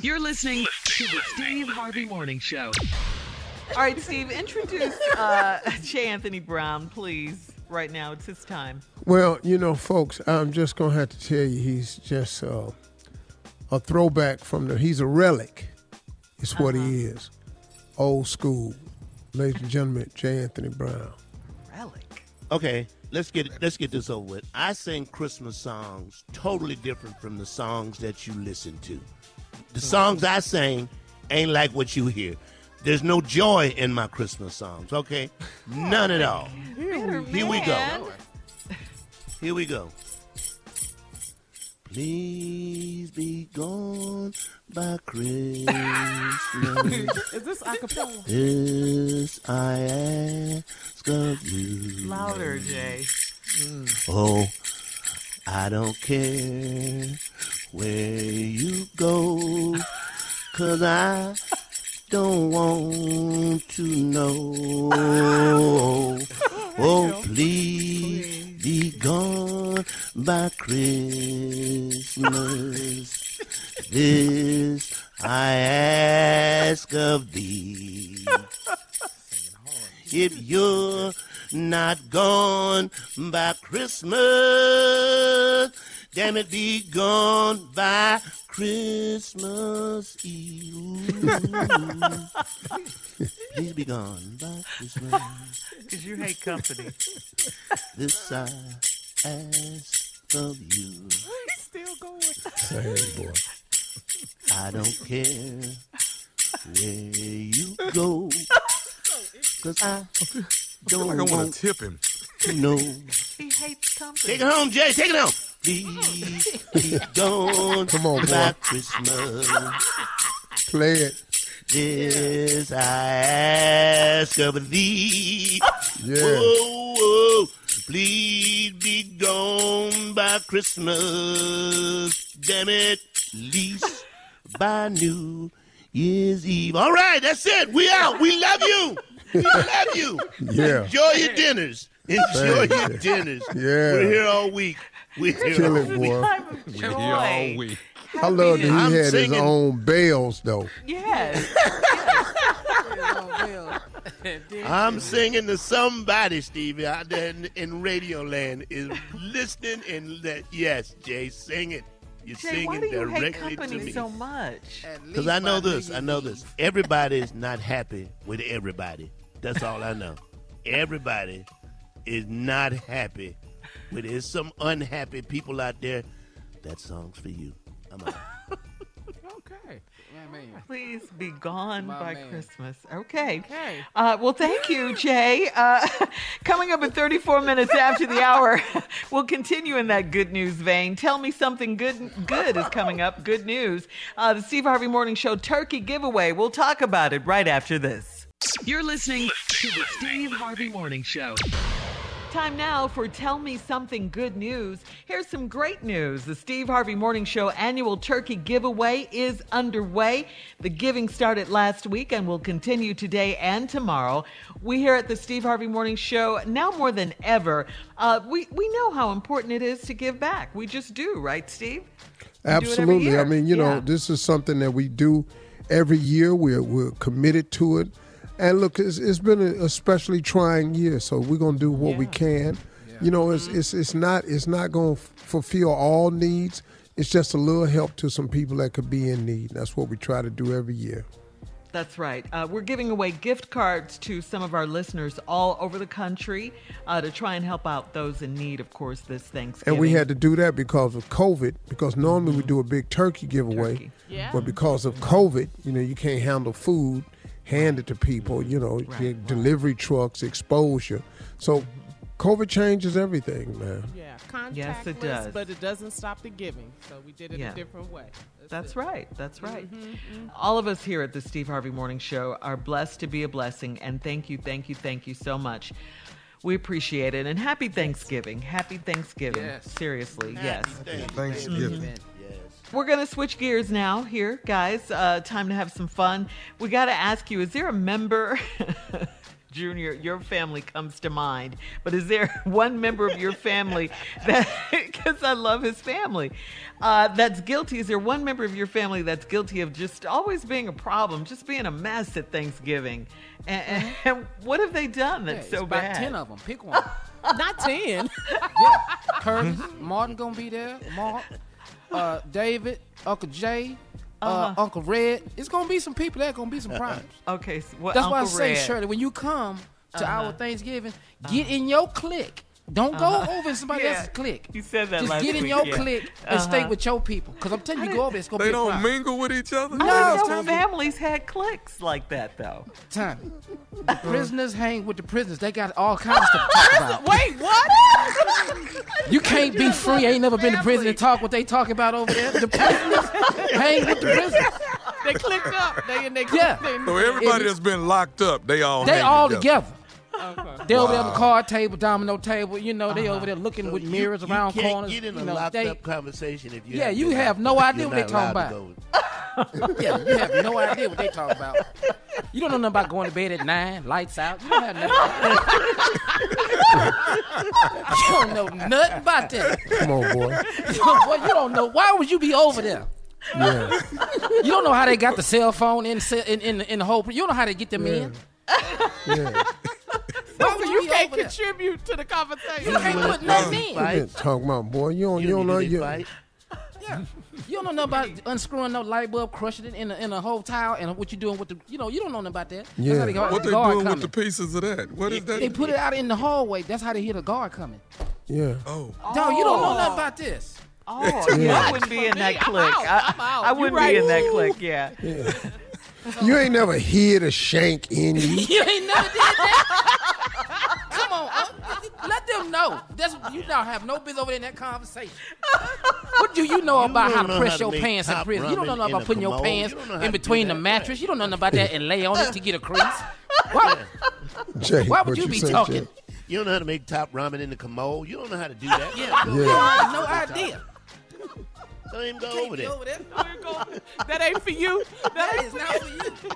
You're listening to the Steve Harvey Morning Show. All right, Steve, introduce uh, J. Anthony Brown, please. Right now, it's his time. Well, you know, folks, I'm just gonna have to tell you, he's just uh, a throwback from the. He's a relic. It's what he is. Old school, ladies and gentlemen. J. Anthony Brown. Relic. Okay, let's get let's get this over with. I sing Christmas songs totally different from the songs that you listen to. The songs I sing ain't like what you hear. There's no joy in my Christmas songs, okay? None at all. Here we go. Here we go. Please be gone by Christmas. Is this acapella? This I ask of you. Louder, Jay. Mm. Oh, I don't care where you go, cause I don't want to know. Oh, please be gone by Christmas. This I ask of thee. If you're not gone by Christmas, damn it, be gone by Christmas Eve. Please be gone by Christmas. Because you hate company. This I ask of you. He's still going. Say, boy. I don't care where you go, cause I don't like I want want to tip him. to know. He hates company. Take it home, Jay. Take it home. Please be gone Come on, boy. by Christmas. Play it. This I ask of thee. Yeah. Whoa, whoa. Please be gone by Christmas. Damn it. Least by New Year's Eve. All right, that's it. We out. We love you. We love you. Yeah. Enjoy your dinners. Enjoy Thank your you. dinners. Yeah. We're here all week. We're here Kill it, boy. We here all week. I love that he I'm had his own bells, though. Yes. I'm singing to somebody, Stevie, out there in, in Radio Land is listening and that yes, Jay, sing it. You're Jay, why do you hate directly to company me. so much? Because I know this, I know this. Everybody's not happy with everybody. That's all I know. Everybody is not happy with it. There's some unhappy people out there. That song's for you. I'm out. Okay. My man. Please be gone My by man. Christmas. Okay. Okay. Uh, well, thank you, Jay. Uh, coming up in 34 minutes after the hour, we'll continue in that good news vein. Tell me something good. Good is coming up. Good news. Uh, the Steve Harvey Morning Show turkey giveaway. We'll talk about it right after this. You're listening to the Steve Harvey Morning Show. Time now for Tell Me Something Good News. Here's some great news. The Steve Harvey Morning Show annual turkey giveaway is underway. The giving started last week and will continue today and tomorrow. We here at the Steve Harvey Morning Show, now more than ever, uh, we, we know how important it is to give back. We just do, right, Steve? We do it every Absolutely. I mean, you know, this is something that we do every year. We're we're committed to it. And look, it's, it's been a especially trying year, so we're gonna do what we can. You know, it's Mm-hmm. it's it's not it's not gonna fulfill all needs. It's just a little help to some people that could be in need. That's what we try to do every year. That's right. Uh, we're giving away gift cards to some of our listeners all over the country uh, to try and help out those in need, of course, this Thanksgiving. And we had to do that because of COVID. Because normally we do a big turkey giveaway, Yeah. but because of COVID, you know, you can't handle food, hand it to people. You know, your delivery trucks, exposure. So, COVID changes everything, man. Yeah, contactless, Yes, it does. but it doesn't stop the giving. So we did it Yeah. a different way. That's right. That's right. Mhm, All of us here at the Steve Harvey Morning Show are blessed to be a blessing. And thank you, thank you, thank you so much. We appreciate it. And happy Thanksgiving. Happy Thanksgiving. Yes. Seriously, Happy yes. Thanksgiving. Mhm. We're going to switch gears now here, guys. Uh, time to have some fun. We got to ask you is there a member, Junior, your family comes to mind, but is there one member of your family that, because I love his family, uh, that's guilty? Is there one member of your family that's guilty of just always being a problem, just being a mess at Thanksgiving? And, and what have they done that's Yeah, so bad? 10 of them. Pick one. Not 10. yeah. Curtis, Martin gonna be there. Mark, uh, David, Uncle Jay, uh, Uh-huh. Uncle Red. It's gonna be some people there. Gonna be some problems. Okay, so what, That's why I say, Red? Shirley, when you come to Uh-huh. our Thanksgiving, get in your clique. Don't Uh-huh. go over in somebody Yeah. else's clique. You said that Just last get in week, your yeah. clique and stay Uh-huh. with your people. Because I'm telling you, you go over there, it's gonna They be a don't problem. mingle with each other. I No, didn't know Tommy. families had cliques like that, though. Tommy, the prisoners hang with the prisoners. They got all kinds of stuff to talk about. Wait, what? You can't be free. Ain't never been to prison and talk what they talk about over there. The prisoners hang with the prisoners. they clicked up. They and they Yeah. clicked So everybody that's been locked up, they all They hang all together. together. Okay. They over there on the card table, domino table. You know, they Uh-huh. over there looking So with you- mirrors you around can't corners. Get in you a know, locked they, up conversation if you Yeah, haven't you have no idea what they not talking about. yeah, you have no idea what they talk about. You don't know nothing about going to bed at nine, lights out. You don't have nothing. you don't know nothing about that. Come on, boy. boy, you don't know. Why would you be over there? Yeah. You don't know how they got the cell phone in in in, in the whole. You don't know how they get them in. Yeah. Why would So you, you be can't over there? contribute to the conversation. You can't put nothing in. You been talking about, boy. You don't, you, don't know you. Yeah. You don't know nothing about unscrewing no light bulb, crushing it in a, in a whole tile, and what you doing with the, you know, you don't know nothing about that. That's Yeah. how they What the they guard doing coming. with the pieces of that? What is that? They put it out in the hallway. That's how they hear the guard coming. Yeah. Oh. Dog, you don't know nothing oh. about this. Oh, yeah. I wouldn't be in that clique. I, I wouldn't be in that clique, yeah. Yeah. You ain't never hid a shank in you. You ain't never did that. Come on, uh, let them know. That's you don't have no business over there in that conversation. What do you know You about how to press how to your pants in prison? You don't know ramen in about a putting your pants You don't know how in between the that. mattress. You don't know nothing about that and lay on it to get a crease. Why, Jay, why would what you you be say, talking? Jay? You don't know how to make top ramen in the commode. You don't know how to do that. Yeah, Yeah. you have no idea. Don't even go over there. Over there. That ain't for you. That is not for you.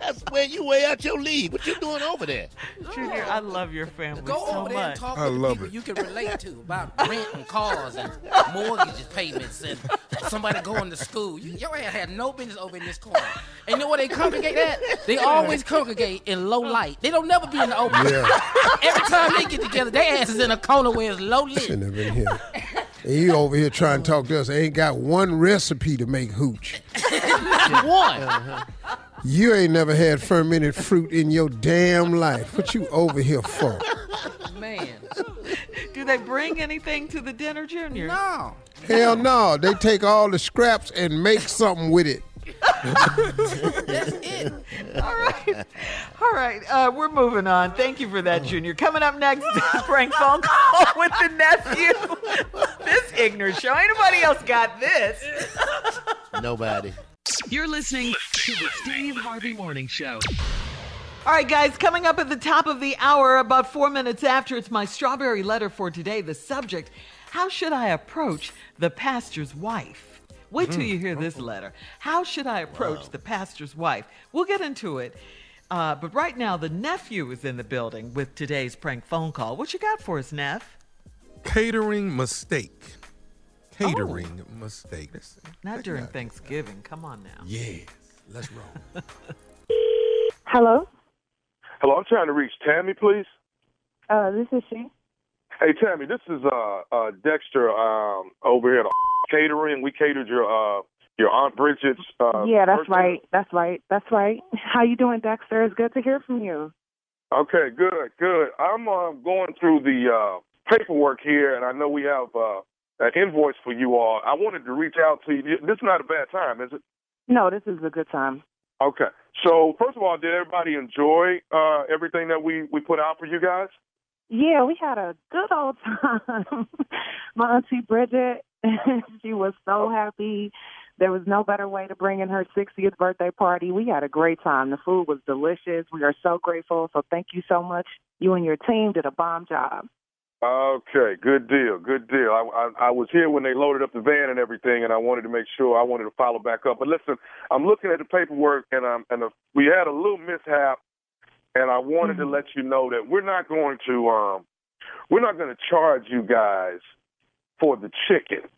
That's where you way out your league. What you doing over there? Junior, I love your family Go so over there and much. talk I with the love people it. you can relate to about rent and cars and mortgages payments and somebody going to school. You, your ass had no business over in this corner. And you know where they congregate at? They always congregate in low light. They don't never be in the open. Yeah. Every time they get together, their ass is in a corner where it's low lit. And you over here trying to talk to us. Ain't got one recipe to make hooch. Not one. Uh-huh. You ain't never had fermented fruit in your damn life. What you over here for? Man. Do they bring anything to the dinner, Junior? No. Hell no. They take all the scraps and make something with it. That's it. All right. All right. Uh, we're moving on. Thank you for that, Junior. Coming up next, prank phone call with the nephew. this ignorant show. Ain't nobody else got this. Nobody. You're listening to the Steve Harvey Morning Show. All right, guys, coming up at the top of the hour, about four minutes after, it's my strawberry letter for today. The subject How should I approach the pastor's wife? Wait till Mm. you hear this letter. How should I approach the pastor's wife? We'll get into it. Uh, but right now, the nephew is in the building with today's prank phone call. What you got for us, Neff? Catering mistake. Catering Oh. mistake. Not during Thanksgiving. Come on now. Yes. Let's roll. Hello, Hello, I'm trying to reach Tammy, please. uh, this is she. Hey, Tammy, this is uh, uh, Dexter um, over here at catering. We catered your uh, your aunt Bridget's. Uh, yeah, that's birthday. right. That's right. That's right. How you doing, Dexter? It's good to hear from you. Okay, good, good. I'm uh, going through the uh, paperwork here, and I know we have uh, an invoice for you all. I wanted to reach out to you. This is not a bad time, is it? No, this is a good time. Okay. So first of all, did everybody enjoy uh, everything that we we put out for you guys? Yeah, we had a good old time. My auntie Bridget, she was so happy. There was no better way to bring in her 60th birthday party. We had a great time. The food was delicious. We are so grateful. So thank you so much. You and your team did a bomb job. Okay, good deal, good deal. I, I I was here when they loaded up the van and everything, and I wanted to make sure I wanted to follow back up. But listen, I'm looking at the paperwork, and um and we had a little mishap, and I wanted to let you know that we're not going to um we're not going to charge you guys for the chicken,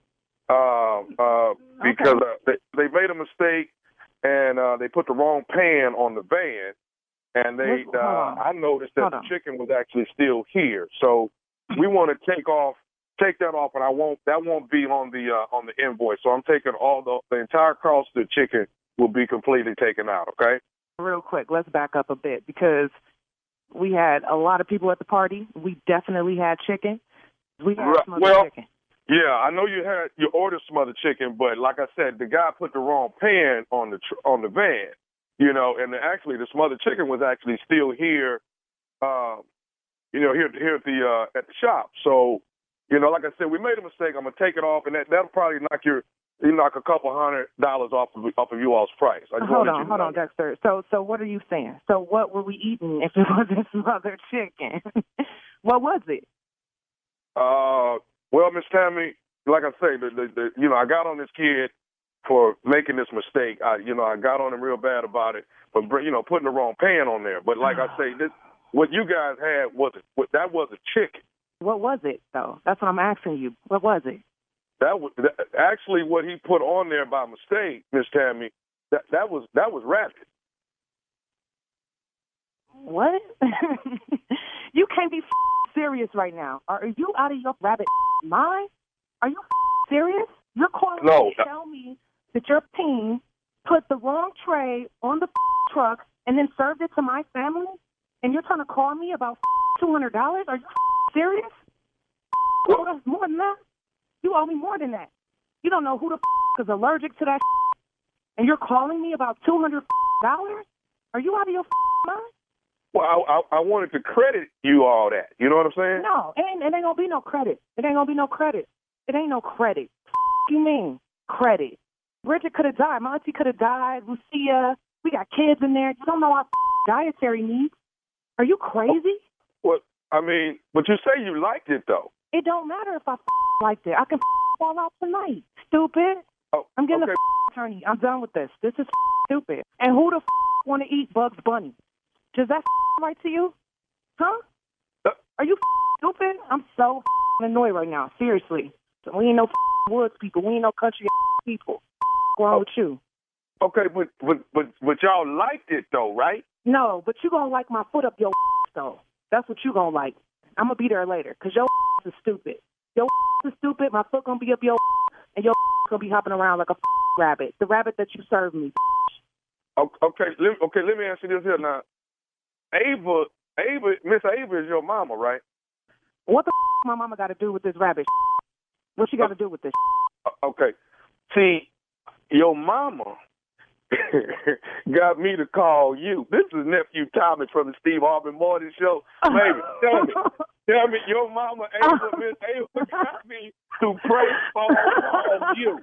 uh, uh, because uh, they they made a mistake and uh, they put the wrong pan on the van, and they uh, I noticed that the chicken was actually still here, so we want to take off take that off, and I won't that won't be on the uh, on the invoice. So I'm taking all the the entire cost of the chicken will be completely taken out. Okay. Real quick, let's back up a bit because we had a lot of people at the party. We definitely had chicken. We had Right, smothered well- chicken. Yeah, I know you had you ordered some other chicken, but like I said, the guy put the wrong pan on the tr- on the van. You know, and actually the smothered chicken was actually still here. Uh, you know, here here at the uh, at the shop. So, you know, like I said, we made a mistake. I'm gonna take it off, and that that'll probably knock your you knock a couple hundred dollars off of off of you all's price. I Hold on, you hold know on, Dexter. So, so what are you saying? So, what were we eating if it wasn't smothered chicken? what was it? Uh, well, Miss Tammy, like I say, the, the, the you know, I got on this kid for making this mistake. I, you know, I got on him real bad about it, but you know, putting the wrong pan on there. But like I say, this what you guys had was what that was a chicken. What was it though? That's what I'm asking you. What was it? That was that, actually what he put on there by mistake, Miss Tammy. That that was that was rabbit. What? you can't be f- serious right now. Are you out of your rabbit mind? Are you f- serious? You're calling No. me to tell me that your team put the wrong tray on the f- truck and then served it to my family, and you're trying to call me about two hundred dollars? Are you f- serious? Owe more than that. You owe me more than that. You don't know who the f- is allergic to that, and you're calling me about two hundred dollars? Are you out of your f- mind? Well, I, I I wanted to credit you all that. You know what I'm saying? No, it ain't, it ain't gonna be no credit. It ain't gonna be no credit. It ain't no credit. F- you mean credit? Bridget could have died. My auntie could have died. Lucia. We got kids in there. You don't know our f- dietary needs. Are you crazy? Well, I mean, but you say you liked it though. It don't matter if I f- liked that. I can f- fall out tonight. Stupid. Oh, I'm getting okay. a f- attorney. I'm done with this. This is stupid. And who the f- want to eat Bugs Bunny? Does that f- right to you? Huh? Uh, Are you stupid? I'm so annoyed right now. Seriously. We ain't no woods people. We ain't no country people. What's wrong oh. with you? Okay, but but but but y'all liked it though, right? No, but you gonna like my foot up your though. That's what you gonna like. I'm gonna be there later because your is stupid. Your is stupid. My foot gonna be up your and your gonna be hopping around like a rabbit. The rabbit that you served me. Okay, let, okay. Let me ask you this here now. Ava, Ava, Miss Ava is your mama, right? What the my mama got to do with this rabbit? What she got to oh. do with this? Okay. See, your mama got me to call you. This is nephew Thomas from the Steve Harvey Morning Show. Baby, tell me, tell me, your mama Ava, Miss Ava, got me to pray for all of you.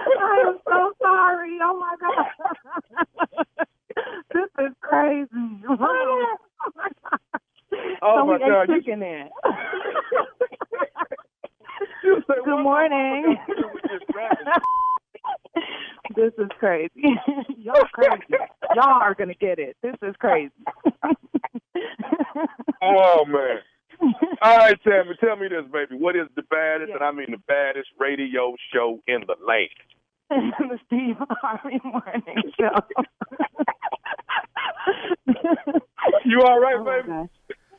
I am so sorry. Oh my god, this is crazy. Oh my, oh my god, you chicken that do with this this is crazy. Y'all crazy. Y'all are gonna get it. This is crazy. Oh man. All right, Tammy, tell me this, baby. What is the baddest, and I mean the baddest radio show in the land? the Steve Harvey Morning Show. You all right, Oh, baby? gosh.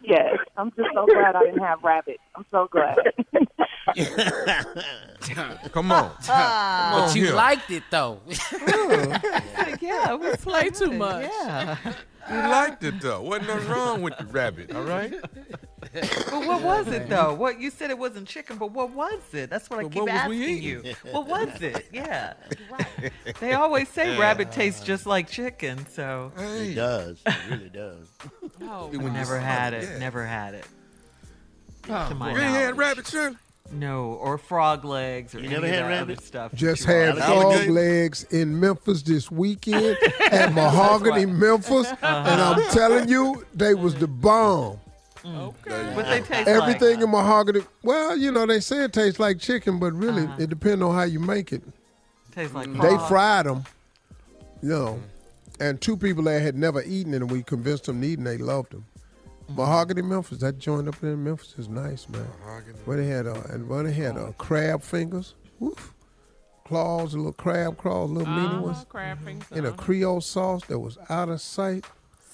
Yes, I'm just so glad I didn't have rabbit. I'm so glad. Come on. Come But you here. liked it though. yeah, we Play too much. Yeah. You liked it though. Wasn't nothing wrong with the rabbit, all right? But what was it though? What you said it wasn't chicken, but what was it? That's what I keep what was asking eating? you. What was it? Yeah. They always say rabbit tastes just like chicken, so It does. It really does. Oh, we never had it, it. yeah. Never had it. Oh, to my You ain't had rabbit, Shirley? No, or frog legs or You any never of had that rabbit? other stuff. Just had frog Alligator? legs in Memphis this weekend at Mahogany, Memphis, and Uh-huh. I'm telling you, they was the bomb. Okay. What they taste Everything like? in mahogany. Well, you know, they say it tastes like chicken, but really, Uh-huh. it depends on how you make it. Tastes like They frog. fried them, you know, and two people that had never eaten it, and we convinced them to eat, and they loved them. Mahogany Memphis, that joint up there in Memphis is nice, man. Mahogany. Where they had, uh, and where they had uh, crab fingers, woof, claws, a little crab claws, little mini Uh-huh, ones, crab fingers, in a uh-huh. Creole sauce that was out of sight.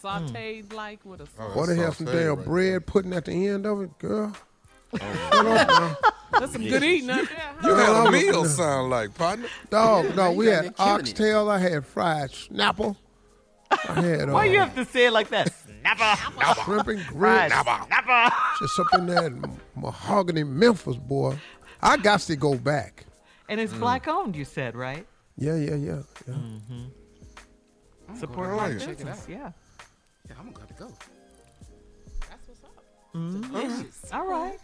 sauteed like with a Oh, sauce. Or they have some damn right bread putting at the end of it, girl. Shut up, now. That's some good eating up there. You had Well, a I was- meal sound like, partner. Dog, no, we had that killing it. oxtail. I had fried snapple. I had uh, Why you have to say it like that? Snapper. shrimp and Right. grits. Snapper. Just up in that mahogany Memphis, boy. I got to go back. And it's black owned, you said, right? Yeah, yeah, yeah. yeah. Mm-hmm. Support black yeah. Check it out. Yeah. Yeah, I'm gonna go. That's what's up. Mm-hmm. All right.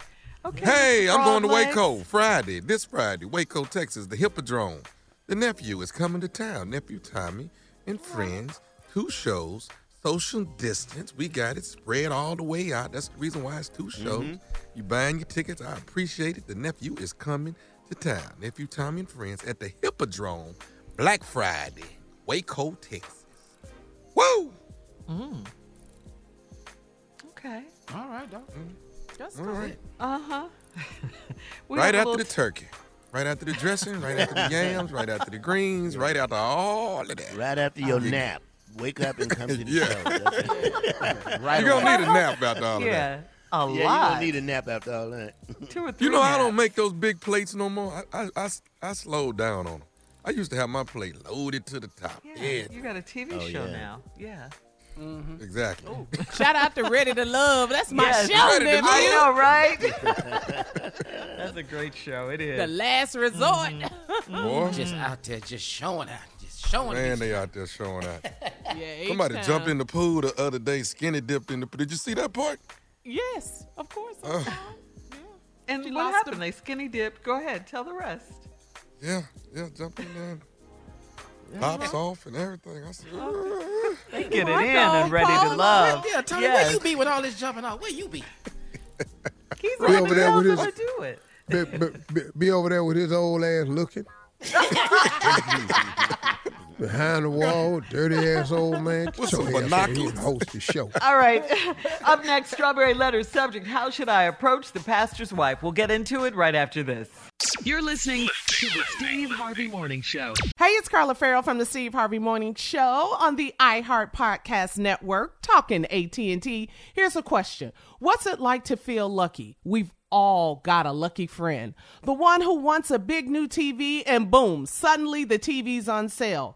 Okay. Hey, I'm Frog going to. Waco Friday, this Friday, Waco, Texas, the Hippodrome. The nephew is coming to town. Nephew Tommy and friends, two shows, social distance. We got it spread all the way out. That's the reason why it's two shows. Mm-hmm. You buying your tickets. I appreciate it. The nephew is coming to town. Nephew Tommy and friends at the Hippodrome, Black Friday, Waco, Texas. Woo! Okay. All right, dog. Mm-hmm. That's All right. Uh huh. right after the turkey. Right after the dressing, right after the yams, right after the greens, right after all of that. Right after your nap. Wake up and come to the Yeah. show. Right You're gonna need a nap after all of that. Yeah. A Yeah, you're lot. gonna need a nap after all that. Two or three. You know, I don't make those big plates no more. I, I, I, I slowed down on them. I used to have my plate loaded to the top. Yeah. Yeah, You got a TV Oh, show yeah. now. Yeah. Mm-hmm. exactly. Shout out to Ready to Love. That's my Yes, show, Ready to. I know, right? That's a great show. It is. The last resort. Mm-hmm. Boy, Just out there, just showing out, just showing. man, it. they out there showing out. Yeah, Somebody H-Town. jumped in the pool the other day, skinny dipped in the pool. Did you see that part? Yes, of course. Uh. Yeah. and She what happened? the- They skinny dipped. Go ahead. Tell the rest. Yeah, yeah, jumped in there. Pops off and everything. I said, They get it in and ready Paul. to love. Yeah, Tony, yes. where you be with all this jumping off? Where you be? He's Be over there with his- to do it. Be, be, be, be over there with his old ass looking. Behind the wall, dirty ass old man. What's Show some ass over binoculars. and host the show. All right. Up next, Strawberry Letter subject How should I approach the pastor's wife? We'll get into it right after this. You're listening to the Steve Harvey Morning Show. Hey, it's Carla Ferrell from the Steve Harvey Morning Show on the iHeart Podcast Network, talking AT&T. Here's a question. What's it like to feel lucky? We've all got a lucky friend. The one who wants a big new TV and boom, suddenly the TV's on sale.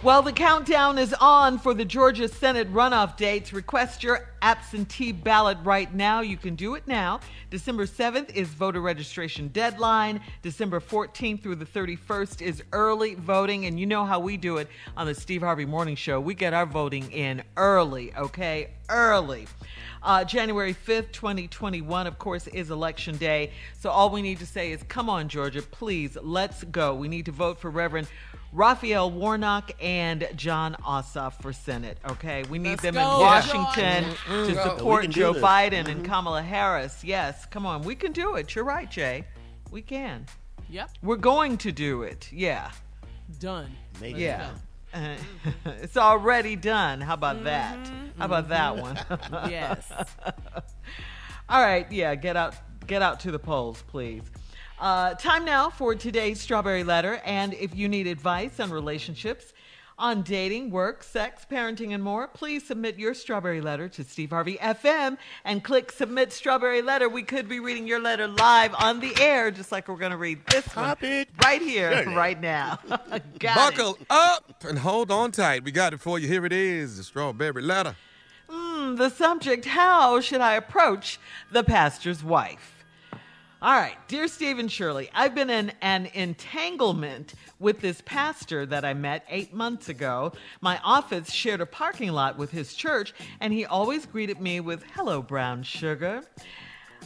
Well, the countdown is on for the Georgia Senate runoff dates. Request your absentee ballot right now. You can do it now. December 7th is voter registration deadline. December 14th through the 31st is early voting. And you know how we do it on the Steve Harvey Morning Show. We get our voting in early, okay? Early. Uh, January 5th, 2021, of course, is election day. So all we need to say is, come on, Georgia, please, let's go. We need to vote for Reverend Raphael Warnock and Jon Ossoff for Senate. Okay, we need Let's them go, in Washington George. to support We Joe this. Biden Mhm. and Kamala Harris. Yes, come on, we can do it. You're right, Jay. We can. Yep. We're going to do it. Yeah. Done. Make yeah. go. Uh, it's already done. How about that? How about that one? Mm-hmm. Yes. All right, yeah, get out get out to the polls, please. Uh, time now for today's strawberry letter. And if you need advice on relationships, on dating, work, sex, parenting, and more, please submit your strawberry letter to Steve Harvey FM and click submit strawberry letter. We could be reading your letter live on the air, just like we're going to read this one right here, Surely. right now. Got Buckle it. up and hold on tight. We got it for you. Here it is the strawberry letter. Mm, the subject How should I approach the pastor's wife? All right, dear Stephen Shirley, I've been in an entanglement with this pastor that I met eight months ago. My office shared a parking lot with his church, and he always greeted me with, Hello, brown sugar.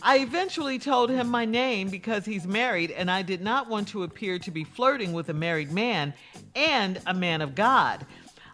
I eventually told him my name because he's married, and I did not want to appear to be flirting with a married man and a man of God.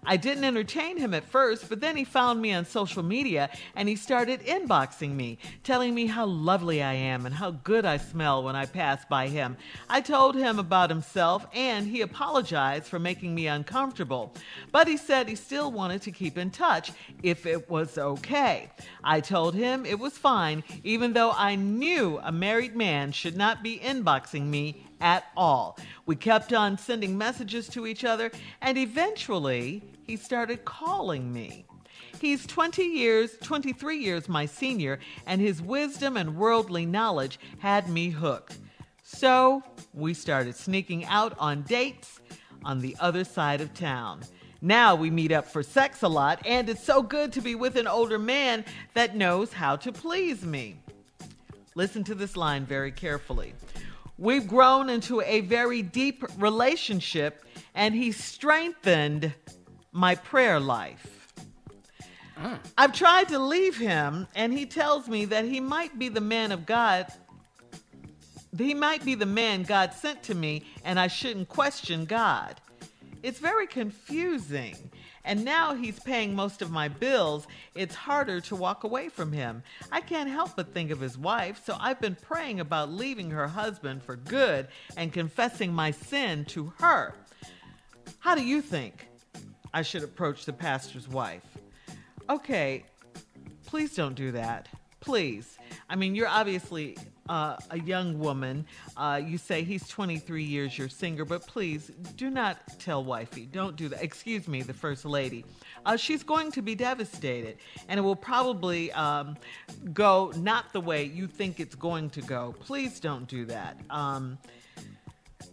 I didn't entertain him at first, but then he found me on social media and he started inboxing me, telling me how lovely I am and how good I smell when I pass by him. I told him about himself and he apologized for making me uncomfortable, but he said he still wanted to keep in touch if it was okay. I told him it was fine, even though I knew a married man should not be inboxing me at all. We kept on sending messages to each other, and eventually he started calling me. He's 20 years, 23 years my senior, and his wisdom and worldly knowledge had me hooked. So we started sneaking out on dates on the other side of town. Now we meet up for sex a lot, and it's so good to be with an older man that knows how to please me. Listen to this line very carefully. We've grown into a very deep relationship, and he strengthened my prayer life. Mm. I've tried to leave him, and he tells me that he might be the man of God. He might be the man God sent to me, and I shouldn't question God. It's very confusing. And now he's paying most of my bills. It's harder to walk away from him. I can't help but think of his wife, so I've been praying about leaving her husband for good and confessing my sin to her. How do you think I should approach the pastor's wife? Okay, please don't do that. Please. I mean, you're obviously uh, a young woman. Uh, you say he's 23 years your singer, but please do not tell wifey. Don't do that. Excuse me, the first lady. Uh, she's going to be devastated, and it will probably um, go not the way you think it's going to go. Please don't do that. Um,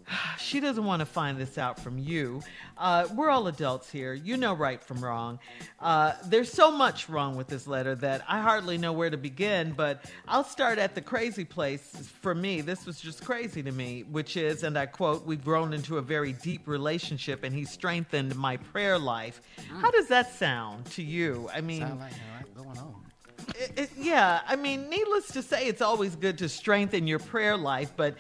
she doesn't want to find this out from you. Uh, we're all adults here. You know right from wrong. Uh, there's so much wrong with this letter that I hardly know where to begin, but I'll start at the crazy place. For me, this was just crazy to me, which is, and I quote, we've grown into a very deep relationship and he strengthened my prayer life. How does that sound to you? I mean, Sound like all right, going on. It, it- yeah, I mean, needless to say, it's always good to strengthen your prayer life, but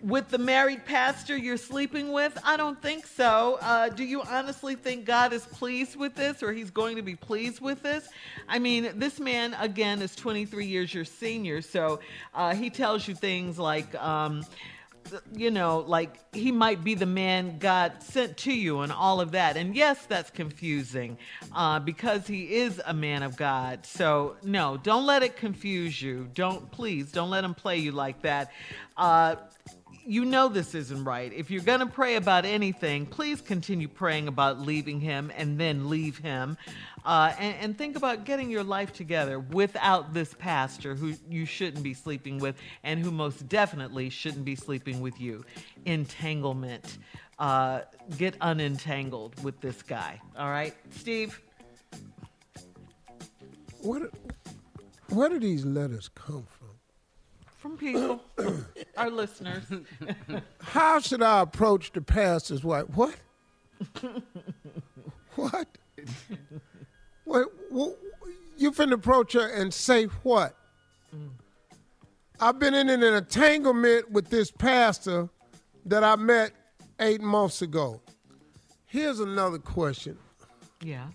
with the married pastor you're sleeping with, I don't think so. Uh, do you honestly think God is pleased with this or he's going to be pleased with this? I mean, this man, again, is 23 years your senior, so uh, he tells you things like, um, you know, like he might be the man God sent to you and all of that. And yes, that's confusing uh, because he is a man of God. So, no, don't let it confuse you. Don't, please, don't let him play you like that. Uh, you know this isn't right. If you're going to pray about anything, please continue praying about leaving him and then leave him. Uh, and, and think about getting your life together without this pastor who you shouldn't be sleeping with and who most definitely shouldn't be sleeping with you. Entanglement. Uh, get unentangled with this guy. All right, Steve? What, where do these letters come from? From people, our listeners. How should I approach the pastor's wife? What? what? What, what? You finna approach her and say what? I've been in an entanglement with this pastor that I met eight months ago. Here's another question. Yeah.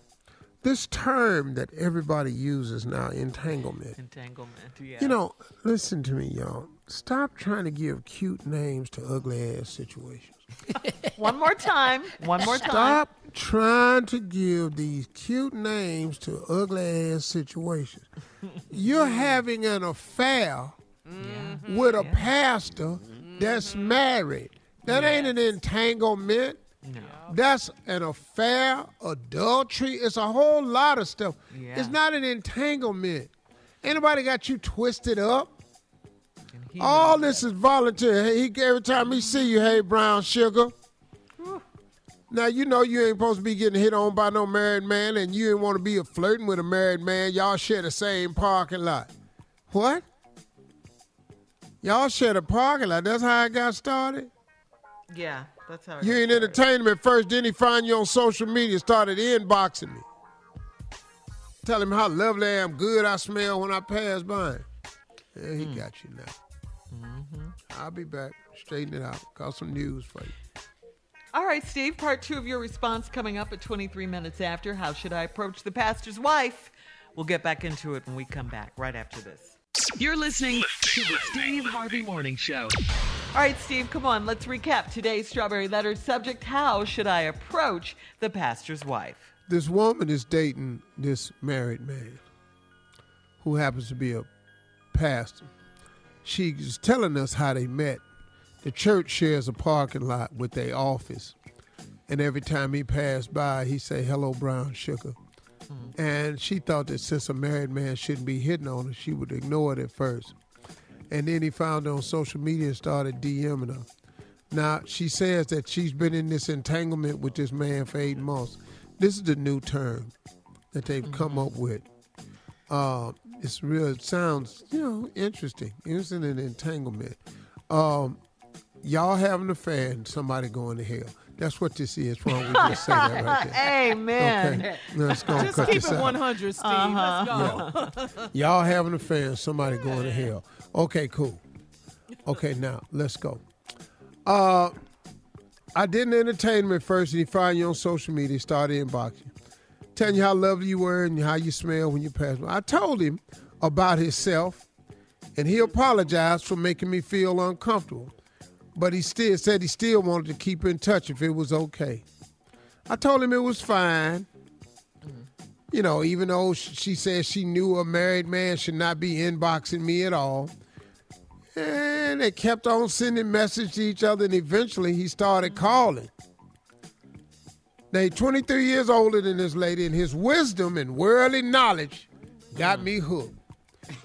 This term that everybody uses now, entanglement. Entanglement, yeah. You know, listen to me, y'all. Stop trying to give cute names to ugly ass situations. One more time. One more time. Stop trying to give these cute names to ugly ass situations. You're having an affair mm-hmm. with a pastor that's married. That ain't an entanglement. No. That's an affair, adultery. It's a whole lot of stuff. Yeah. It's not an entanglement. Anybody got you twisted up? All this is voluntary. Hey, he, every time he see you, hey, brown sugar. Now you know you ain't supposed to be getting hit on by no married man, and you ain't want to be a flirting with a married man. Y'all share the same parking lot. What? Y'all share the parking lot. That's how it got started. Yeah, that's how You ain't entertainment first, then he find you on social media, started inboxing me. Tell him how lovely I am, good I smell when I pass by. Yeah, he hmm. got you now. Mm-hmm. I'll be back, straighten it out, got some news for you. All right, Steve, part two of your response coming up at 23 minutes after. How should I approach the pastor's wife? We'll get back into it when we come back right after this. You're listening to the Steve Harvey Morning Show. All right, Steve, come on. Let's recap today's Strawberry Letter subject How should I approach the pastor's wife? This woman is dating this married man who happens to be a pastor. She's telling us how they met. The church shares a parking lot with their office. And every time he passed by, he say, hello, brown sugar. And she thought that since a married man shouldn't be hitting on her, she would ignore it at first. And then he found her on social media and started DMing her. Now, she says that she's been in this entanglement with this man for eight months. This is the new term that they've come up with. Uh, it's real, it sounds, you know, interesting. It's an entanglement. Um, y'all have an affair and somebody going to hell. That's what this is. Why don't we just say that right there? Amen. Okay. Let's go Just cut keep this it out. 100, Steve. Uh-huh. Let's go. Y'all having an affair somebody going to hell. Okay, cool. Okay, now let's go. Uh, I didn't entertain him first, and he found you on social media, started inboxing, telling you how lovely you were and how you smell when you pass by. I told him about himself, and he apologized for making me feel uncomfortable. But he still said he still wanted to keep in touch if it was okay. I told him it was fine. You know, even though she said she knew a married man should not be inboxing me at all. And they kept on sending messages to each other, and eventually he started calling. Now, he's 23 years older than this lady, and his wisdom and worldly knowledge got mm. me hooked.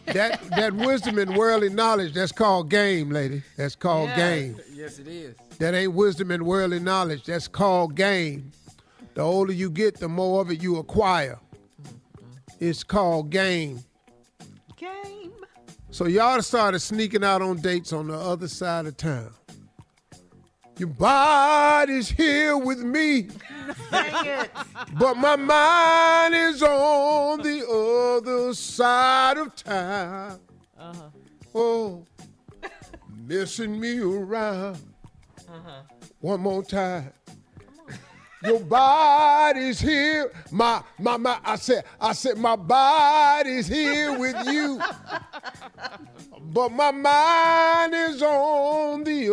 That that wisdom and worldly knowledge, that's called game, lady. That's called game. Yes, it is. That ain't wisdom and worldly knowledge. That's called game. The older you get, the more of it you acquire. It's called game. Game. So y'all started sneaking out on dates on the other side of town. Your body's here with me, but my mind is on the other side of town. Uh-huh. Oh, messing me around. Uh-huh. One more time. Your body's here. My my my I said I said my body's here with you. But my mind is on the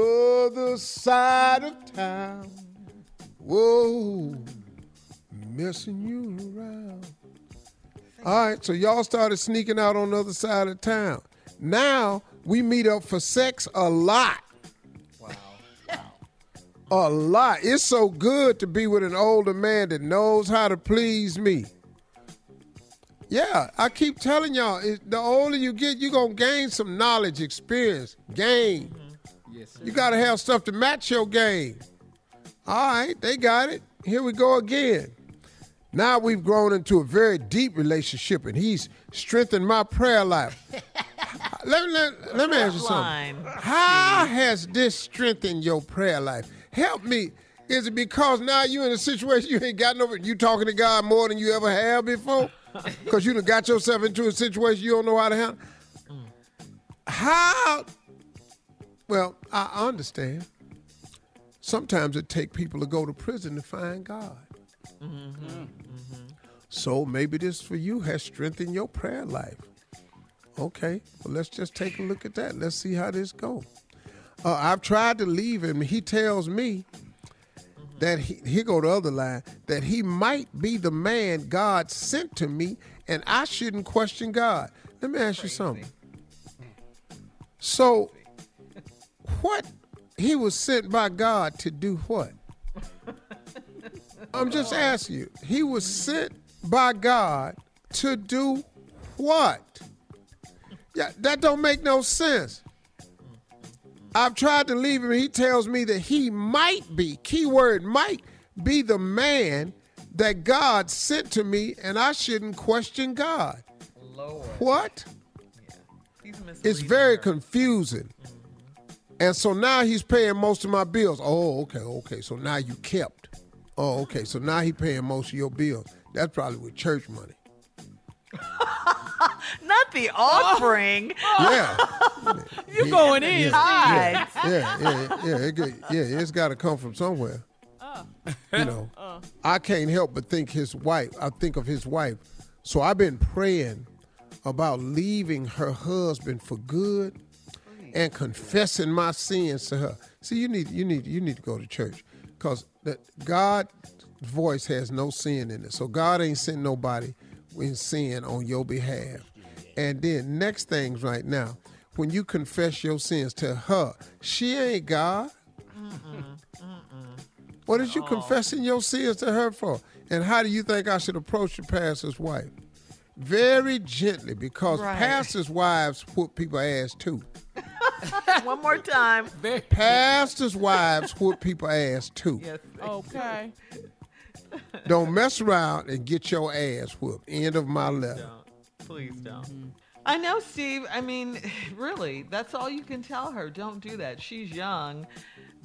other side of town. Whoa, messing you around. All right, so y'all started sneaking out on the other side of town. Now we meet up for sex a lot. A lot. It's so good to be with an older man that knows how to please me. Yeah, I keep telling y'all, the older you get, you're going to gain some knowledge, experience, gain. Yes, sir. You got to have stuff to match your game. All right, they got it. Here we go again. Now we've grown into a very deep relationship, and he's strengthened my prayer life. let, let, let me ask you something. How has this strengthened your prayer life? Help me. Is it because now you're in a situation you ain't got no, you talking to God more than you ever have before? Because you done got yourself into a situation you don't know how to handle? How? Well, I understand. Sometimes it take people to go to prison to find God. Mm-hmm. So maybe this for you has strengthened your prayer life. Okay, well let's just take a look at that. Let's see how this goes. Uh, I've tried to leave him. He tells me that he, here go the other line that he might be the man God sent to me, and I shouldn't question God. Let me ask you something. So, what he was sent by God to do? What? I'm just asking you. He was sent by God to do what? Yeah, that don't make no sense. I've tried to leave him. He tells me that he might be, keyword might be the man that God sent to me, and I shouldn't question God. Lord. What? He's It's very confusing. And so now he's paying most of my bills. Oh, okay, okay. So now you kept. Oh, okay. So now he paying most of your bills. That's probably with church money. Not the offering. Yeah. You going in. Yeah, yeah, yeah, yeah, yeah, it get- yeah, it's got to come from somewhere. Oh. You know, oh. I can't help but think his wife. I think of his wife. So I've been praying about leaving her husband for good and confessing my sins to her. See, you need, you need, you need to go to church because that God's voice has no sin in it. So God ain't sent nobody in sin on your behalf. And then next things right now, when you confess your sins to her, she ain't God. What is you confessing your sins to her for? And how do you think I should approach the pastor's wife? Very gently, because Right. pastors' wives whoop people ass too. One more time. Pastors' wives whoop people ass too. Yes. Okay. Don't mess around and get your ass whooped. End of my letter. Please don't. I know, Steve. I mean, really, that's all you can tell her. Don't do that. She's young,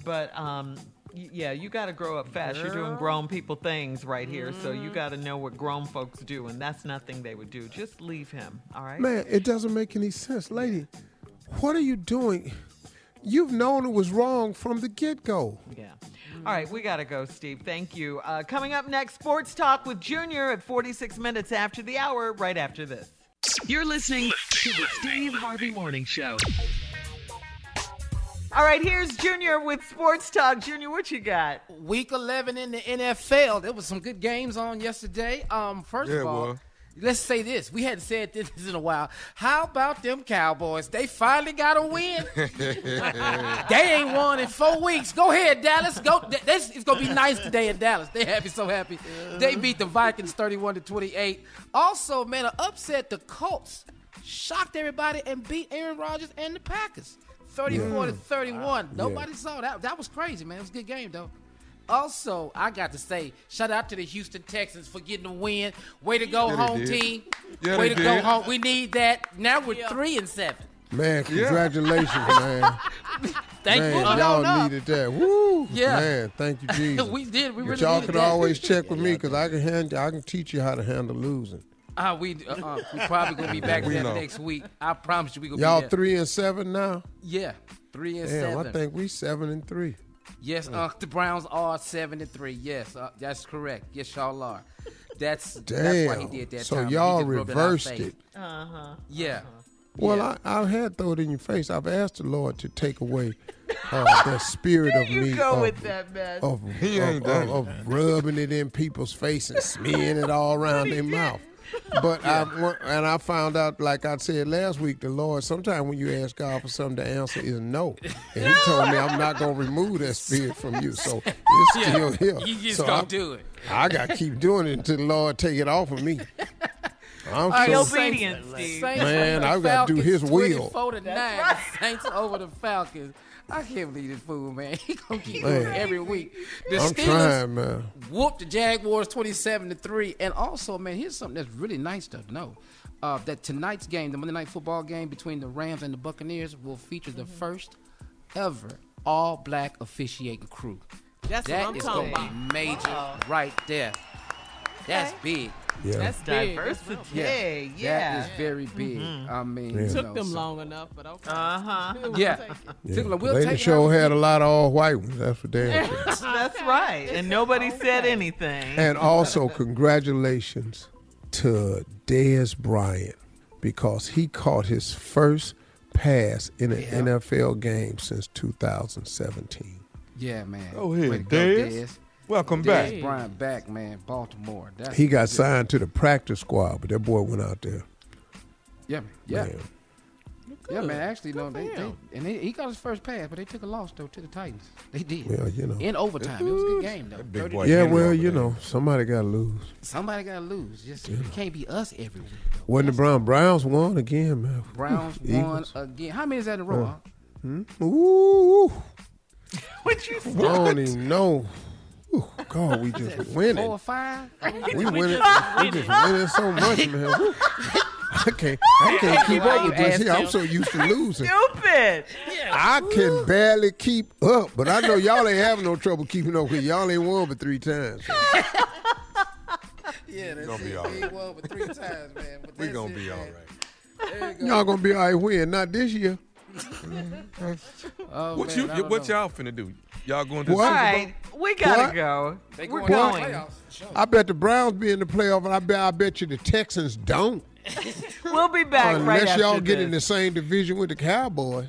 but um, yeah, you got to grow up fast. You're doing grown people things right here, so you got to know what grown folks do, and that's nothing they would do. Just leave him. All right. Man, it doesn't make any sense. Lady, what are you doing? You've known it was wrong from the get go. Yeah. All right, we got to go, Steve. Thank you. Uh, coming up next, Sports Talk with Junior at 46 minutes after the hour, right after this. You're listening to the Steve Harvey Morning Show. All right, here's Junior with Sports Talk. Junior, what you got? Week 11 in the NFL. There was some good games on yesterday. Um, first Yeah, of all, boy. Let's say this. We hadn't said this in a while. How about them Cowboys? They finally got a win. they ain't won in four weeks. Go ahead, Dallas. Go. This it's gonna be nice today in Dallas. They happy, so happy. They beat the Vikings 31 to 28. Also, man, an upset the Colts. Shocked everybody and beat Aaron Rodgers and the Packers. 34 to 31. Nobody saw that. That was crazy, man. It was a good game though. Also, I got to say, shout out to the Houston Texans for getting the win. Way to go, Yeah, home did. team. Yeah, Way they to go, home. We need that. Now we're three and seven. Man, congratulations, man. Thank man, you. Y'all needed that. Woo. Yeah. Man, thank you, Jesus. we did. We But really y'all can that. always check with me because I can hand, I can teach you how to handle losing. Uh, we uh, uh, we probably gonna be back We there next week. I promise you, we gonna Y'all be there. three and seven now. Yeah, three and Damn, seven. I think we seven and three. Yes, uh, the Browns are seven and three. Yes, uh, that's correct. Yes, y'all are. That's that's why he did that. So time. Y'all just rubbed it in our reversed it. Uh huh. Yeah. Well, I, I had throw it in your face. I've asked the Lord to take away uh, the spirit of me of, with that mess. of, of- of- of rubbing it in people's face and smearing it all around their mouth. But I and I found out, like I said last week, the Lord. Sometimes when you ask God for something, the answer is no, and He told me I'm not gonna remove that spirit from you. So it's Yeah, still here. you just so gonna I- do it. I got to keep doing it until the Lord take it off of me. I'm All right, so obedient, Steve. Man, I've gotta do his will. 24 to 9. That's Saints over the Falcons. I can't believe this fool, man. He gonna keep Man. doing it every week. The I'm Steelers trying, man. whooped the Jaguars 27 to 3. And also, man, here's something that's really nice to know. Uh, that tonight's game, the Monday night football game between the Rams and the Buccaneers, will feature the first ever all black officiating crew. That's what I'm is gonna be major right there. That's big. Yeah. That's big. Diversity. Yeah, Yeah. that is very big. I mean, Yeah. you Took know, them so- long enough, but okay. Uh-huh. We'll Yeah. Yeah. Took- we'll Lady take it show had a lot of all white ones. That's for damn sure. That's right. And nobody said anything. And also, congratulations to Dez Bryant because he caught his first pass in an NFL game since 2017. Yeah, man. Go ahead, Way to go, Dez. Dez. Welcome Dez back. Bryant back, man. Baltimore. That's He got good. signed to the practice squad, but that boy went out there. Yeah, man. Yeah. Man. Yeah, man. Actually, no, they, they and they, he got his first pass, but they took a loss though to the Titans. They did. Well, you know. In overtime, it was a good game though. Big boy Yeah, well, you know, somebody got to lose. Somebody got to lose. Just it can't be us every week. Wasn't the Brown Browns won again, man? Browns won again. How many is that in a row? huh? Hmm? Ooh, what you I don't even know. Ooh, God, we just winning. Four or five? We winning. We just winning so much, man. Woo. I can't. I can't keep up with this asked here. I'm so used to losing. Stupid. I can barely keep up, but I know y'all ain't having no trouble keeping up because y'all ain't won but three times. Yeah, that's gonna it. all He right. won but three times, man. But We that's gonna it, be all man. right. You go. Y'all gonna be all right when? Not this year. Oh, What man, you? I don't What know. y'all finna do? Y'all going to What? All Super Bowl? right. We gotta What? go. They We're going going. I bet the Browns be in the playoff, and I bet I bet you the Texans don't. We'll be back right Unless after y'all get this. in the same division with the Cowboys.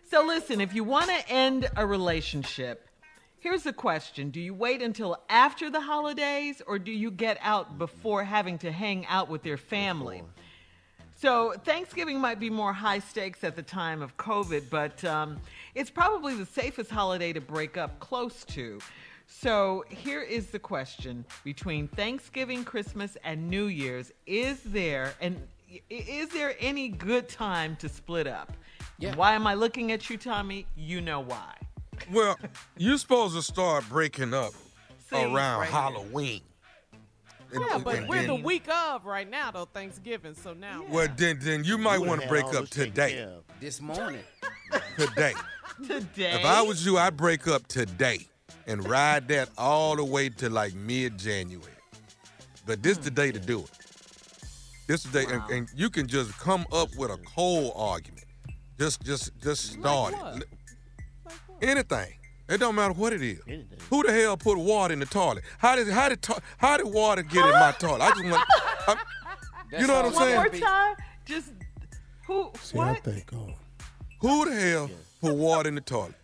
so listen, if you want to end a relationship, here's the question. Do you wait until after the holidays or do you get out before having to hang out with your family? So Thanksgiving might be more high stakes at the time of COVID, but um, it's probably the safest holiday to break up close to. So here is the question: Between Thanksgiving, Christmas, and New Year's, is there and is there any good time to split up? Yeah. Why am I looking at you, Tommy? You know why. Well, you're supposed to start breaking up See, around right. Halloween. And- Yeah, but and we're the week of right now, though, Thanksgiving. So now. Well, then, then you might want to break up today. This morning. Today. Today. If I was you, I'd break up today and ride that all the way to like mid-January. But this the hmm. day to do it. This is the day, and, and you can just come up with a cold argument. Just, just, just start what? it. Anything. It don't matter what it is. Who the hell put water in the toilet? How did how did to- how did water get in my toilet? I just want. I'm, you know what I'm all One saying? more time, just Who? See, I think, oh, Who the hell put water in the toilet?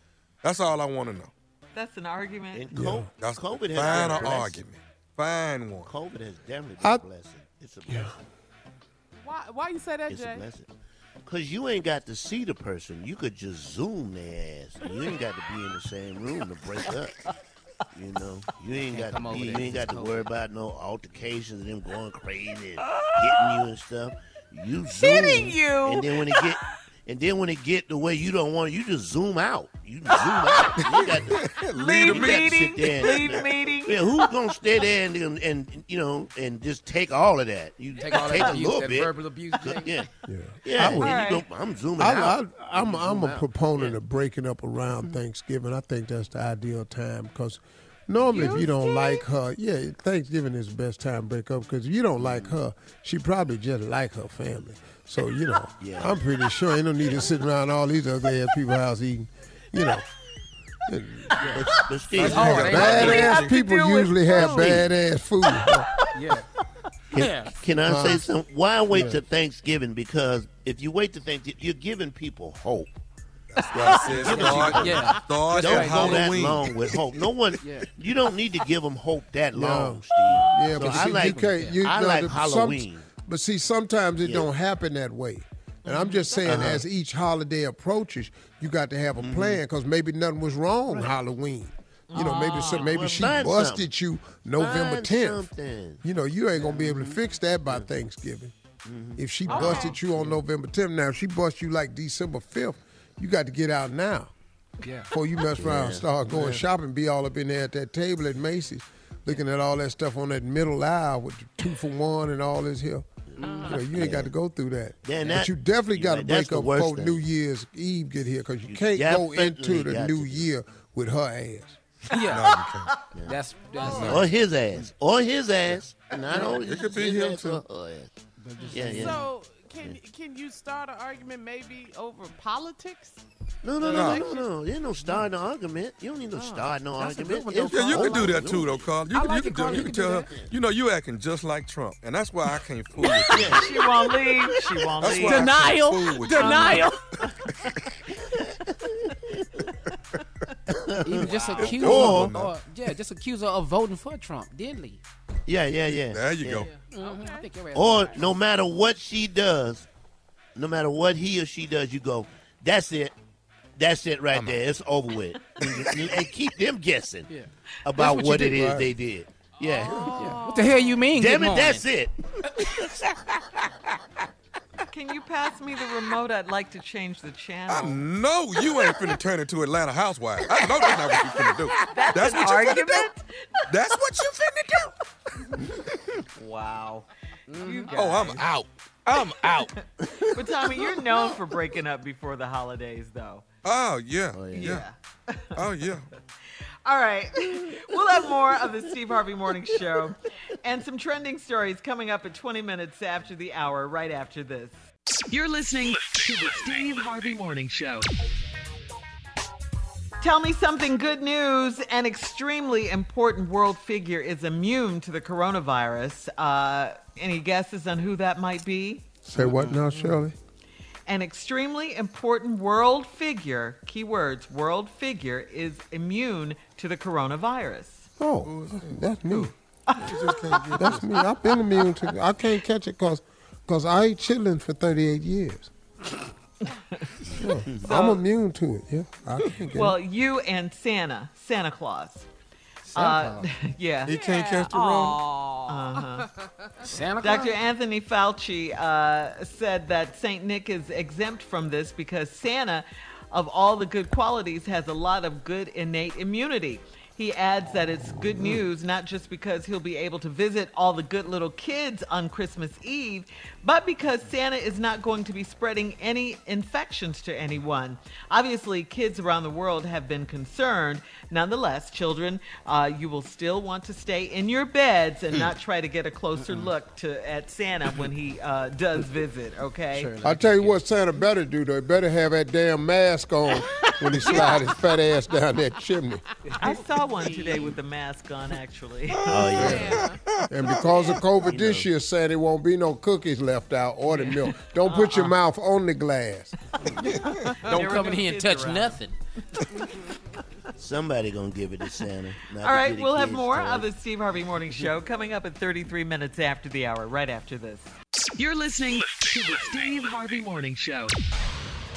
That's all I want to know. That's an argument. And co- That's COVID has Find been a an blessing. argument. Find one. COVID has definitely been I- a blessing. It's a blessing. Why, why you say that, It's a Jay? blessing. Cause you ain't got to see the person. You could just zoom their ass. You ain't got to be in the same room to break up. You know, you ain't got to be. You ain't got to worry about no altercations and them going crazy, and hitting you and stuff. You zoom, Hitting you? and then when it get, and then when it get the way you don't want, it, you just zoom out. You zoom out. You got to, Lead you got to meeting. sit there and- Lead meeting. yeah, who's gonna stay there and, and and you know and just take all of that? You Take all that a abuse, little that bit. verbal abuse, Jay. Yeah, yeah. yeah. I would- and you go, I'm zooming I, out. I, I'm, I'm a out. proponent of breaking up around mm-hmm. Thanksgiving. I think that's the ideal time because normally if you don't like her, yeah, Thanksgiving is the best time to break up because if you don't like mm. her, she probably just like her family. So, you know, Yeah. I'm pretty sure ain't no need to sit around all these ugly ass people's house eating, you know. But, but Steve, That's hard. Ain't nothing we have Badass people usually have food. badass food. Yeah. Can, Yeah. can I Huh? say something? Why wait Yeah. till Thanksgiving? Because if you wait to Thanksgiving, you're giving people hope. That's why I said start, Yeah. start Don't at go that long with hope. No one. Yeah. You don't need to give them hope that long, Steve. Yeah, So but I see, like. you can't. You, I no, like the- some- Halloween. But see, sometimes it Yeah. don't happen that way. And I'm just mm-hmm. saying, Uh-huh. as each holiday approaches, you got to have a mm-hmm. plan because maybe nothing was wrong Halloween. You know, maybe so, ah, maybe Well, she busted something. you November 10th. something. You know, you ain't gonna be able to mm-hmm. fix that by Thanksgiving. If she oh, busted you on November 10th, now if she bust you like December 5th, you got to get out now. Yeah. Before you mess around, and start going shopping, be all up in there at that table at Macy's, looking at all that stuff on that middle aisle with the two for one and all this here. Mm-hmm. You, know, you ain't got to go through that. Yeah, and but that- you definitely got to break the up worst before thing. New Year's Eve get here because you You can't go into the new to. year with her ass. Yeah. That's that's Or his ass. Or his ass. Not only It could be him, too. or her ass. Yeah, yeah. So can can you start an argument maybe over politics? No, no, No. no, no, no. There's no start no argument. You don't need no start no That's argument. one, Yeah, you can do that too, though, Carl. You, I can, like you can, it, do, Carl. you You can can tell her, you know, you acting just like Trump, and that's why I can't fool with you. She won't leave. She won't That's leave. why I Denial. can't fool with. Denial. even just accuse her, or, yeah, just accuse her of voting for Trump. didn't leave. Yeah, yeah, yeah. There you yeah. go. Mhm, I think your Or right. no matter what she does, no matter what he or she does, you go, that's it. That's it right there. It's over with. and and keep them guessing Yeah. about what what, you it do, is right. they did. Yeah. Yeah. What the hell you mean? Damn it, morning? that's it. Can you pass me the remote? I'd like to change the channel. I channel. know you ain't finna turn into Atlanta Housewives. I know that's not what you finna do. That's, An what you finna argument? do. That's what you finna do. Wow. You mm-hmm. Oh, I'm out. I'm out. But Tommy, you're known for breaking up before the holidays, though. Oh yeah, oh, Yeah. yeah. Oh yeah. All right. We'll have more of the Steve Harvey Morning Show and some trending stories coming up at 20 minutes after the hour, right after this. You're listening to the Steve Harvey Morning Show. Tell me something good news. An extremely important world figure is immune to the coronavirus. Uh, any guesses on who that might be? Say what now, Shirley? An extremely important world figure, keywords, world figure, is immune to the coronavirus. Oh, that's me. that's me. I've been immune to. I can't catch it because cause I ate chitlins for 38 years. Yeah, I'm immune to it. Yeah, I can't get Well, it. you and Santa, Santa Claus. Santa Uh, yeah. He can't catch the road. Uh-huh. Santa Claus. Dr. Anthony Fauci uh, said that St. Nick is exempt from this because Santa, of all the good qualities, has a lot of good innate immunity. He adds that it's good news not just because he'll be able to visit all the good little kids on Christmas Eve, but because Santa is not going to be spreading any infections to anyone. Obviously, kids around the world have been concerned. Nonetheless, children, uh, you will still want to stay in your beds and not try to get a closer look to at Santa when he uh, does visit. Okay. Sure, I tell you what, Santa better do though. He better have that damn mask on when he slides his fat ass down that chimney. I saw one today with the mask on, actually. Oh, yeah. And because of COVID this year, Sandy won't be no cookies left out or the milk. Don't put your uh-uh. mouth on the glass. Don't come in here and touch nothing. Somebody gonna give it to Santa. not All the right, kitty we'll have more toy. of the Steve Harvey Morning Show coming up at 33 minutes after the hour, right after this. You're listening to the Steve Harvey Morning Show.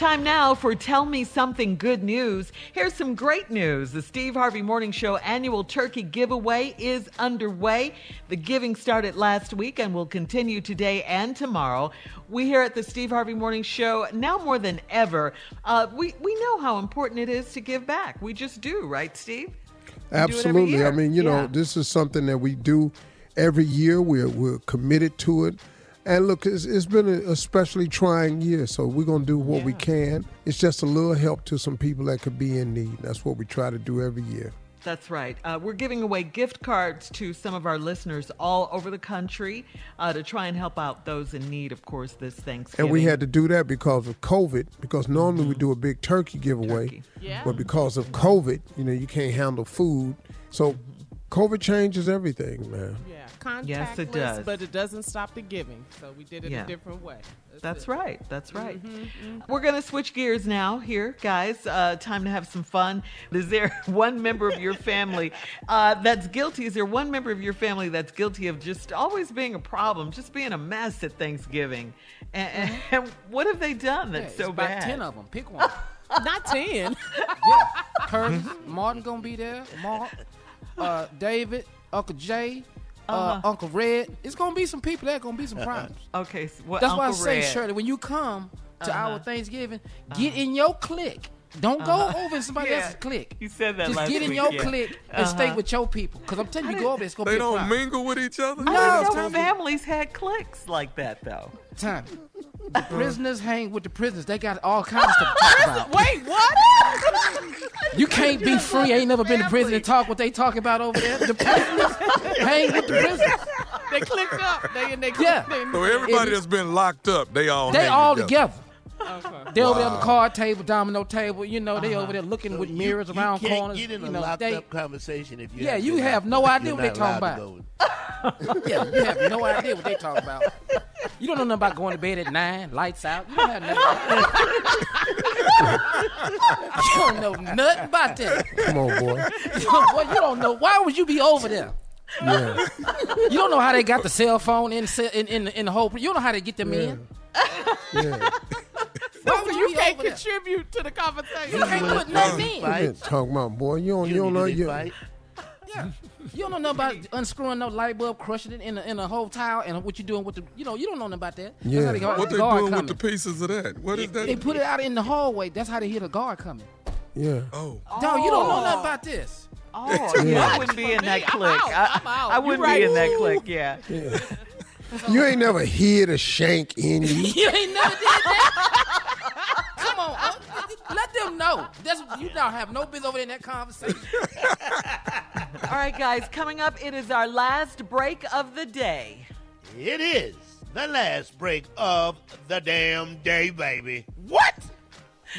Time now for Tell Me Something Good News. Here's some great news. The Steve Harvey Morning Show annual turkey giveaway is underway. The giving started last week and will continue today and tomorrow. We here at the Steve Harvey Morning Show, now more than ever, uh, we, we know how important it is to give back. We just do, right, Steve? We do it every Absolutely. I mean, you know, this is something that we do every year. We're we're committed to it. And look, it's, it's been a especially trying year, so we're gonna do what we can. It's just a little help to some people that could be in need. That's what we try to do every year. That's right. Uh, we're giving away gift cards to some of our listeners all over the country uh, to try and help out those in need, of course, this Thanksgiving. And we had to do that because of COVID, because normally we do a big turkey giveaway. Yeah. But because of COVID, you know, you can't handle food. So COVID changes everything, man. Yeah, contactless, Yes, it does. but it doesn't stop the giving. So we did it Yeah. a different way. That's right. That's right. Mm-hmm, We're going to switch gears now here, guys. Uh, time to have some fun. Is there one member of your family uh, that's guilty? Is there one member of your family that's guilty of just always being a problem, just being a mess at Thanksgiving? And, and what have they done that's Yeah, so it's about bad? ten of them. Pick one. Not ten. yeah, Curtis, Martin gonna be there. Mark, uh, David, Uncle Jay, uh, Uh-huh. Uncle Red. It's gonna be some people. There gonna be some problems. Okay, so what, That's why I say, Red? Shirley, when you come to Uh-huh. our Thanksgiving, get in your clique. Don't go Uh-huh. over in somebody Yeah. else's clique. You said that Just last get in week, your yeah. clique and stay Uh-huh. with your people. Because I'm telling you, you go over there, it's gonna They be They don't problem. mingle with each other. I No, didn't know Tommy. families had cliques like that, though. Time. The prisoners hang with the prisoners. They got all kinds of stuff to talk about. Wait, what? You can't be free. Ain't never been to prison and talk what they talk about over there. The prisoners hang with the prisoners. they clicked up. They and they Yeah. They, So everybody It- that's been locked up, they all They hang all together. together. They over there on the card table, domino table. You know, they Uh-huh. over there looking with You- mirrors you around can't corners. Get in you a know, locked they, up conversation if you Yeah, haven't you been have no idea what they not talking about. yeah, you have no idea what they talking about. You don't know nothing about going to bed at nine, lights out. You don't have nothing. you don't know nothing about that. Come on, boy. You don't, boy, you don't know. Why would you be over there? Yeah. You don't know how they got the cell phone in in in, in the whole. You don't know how they get them in. Yeah. Why would you, you be can't over there? contribute to the conversation. You can't put nothing in. What talking about, boy? You don't, you, You don't don't know you. fight. Yeah. You don't know nothing about unscrewing no light bulb, crushing it in a, in a whole tile, and what you doing with the, you know, you don't know nothing about that. That's Yeah. how they, What the they guard doing coming. with the pieces of that? What is that? They put it out in the hallway. That's how they hear the guard coming. Yeah. Oh. Dog, you don't know nothing oh. about this. Oh, yeah, I wouldn't be in that I'm clique. out. I, I'm out. I You wouldn't right. be in that Ooh. clique, yeah. Yeah. You ain't never hid a shank in you. You ain't never did that. Come on, uh, let them know. That's you don't have no business over there in that conversation. All right, guys, coming up, it is our last break of the day. It is the last break of the damn day, baby. What?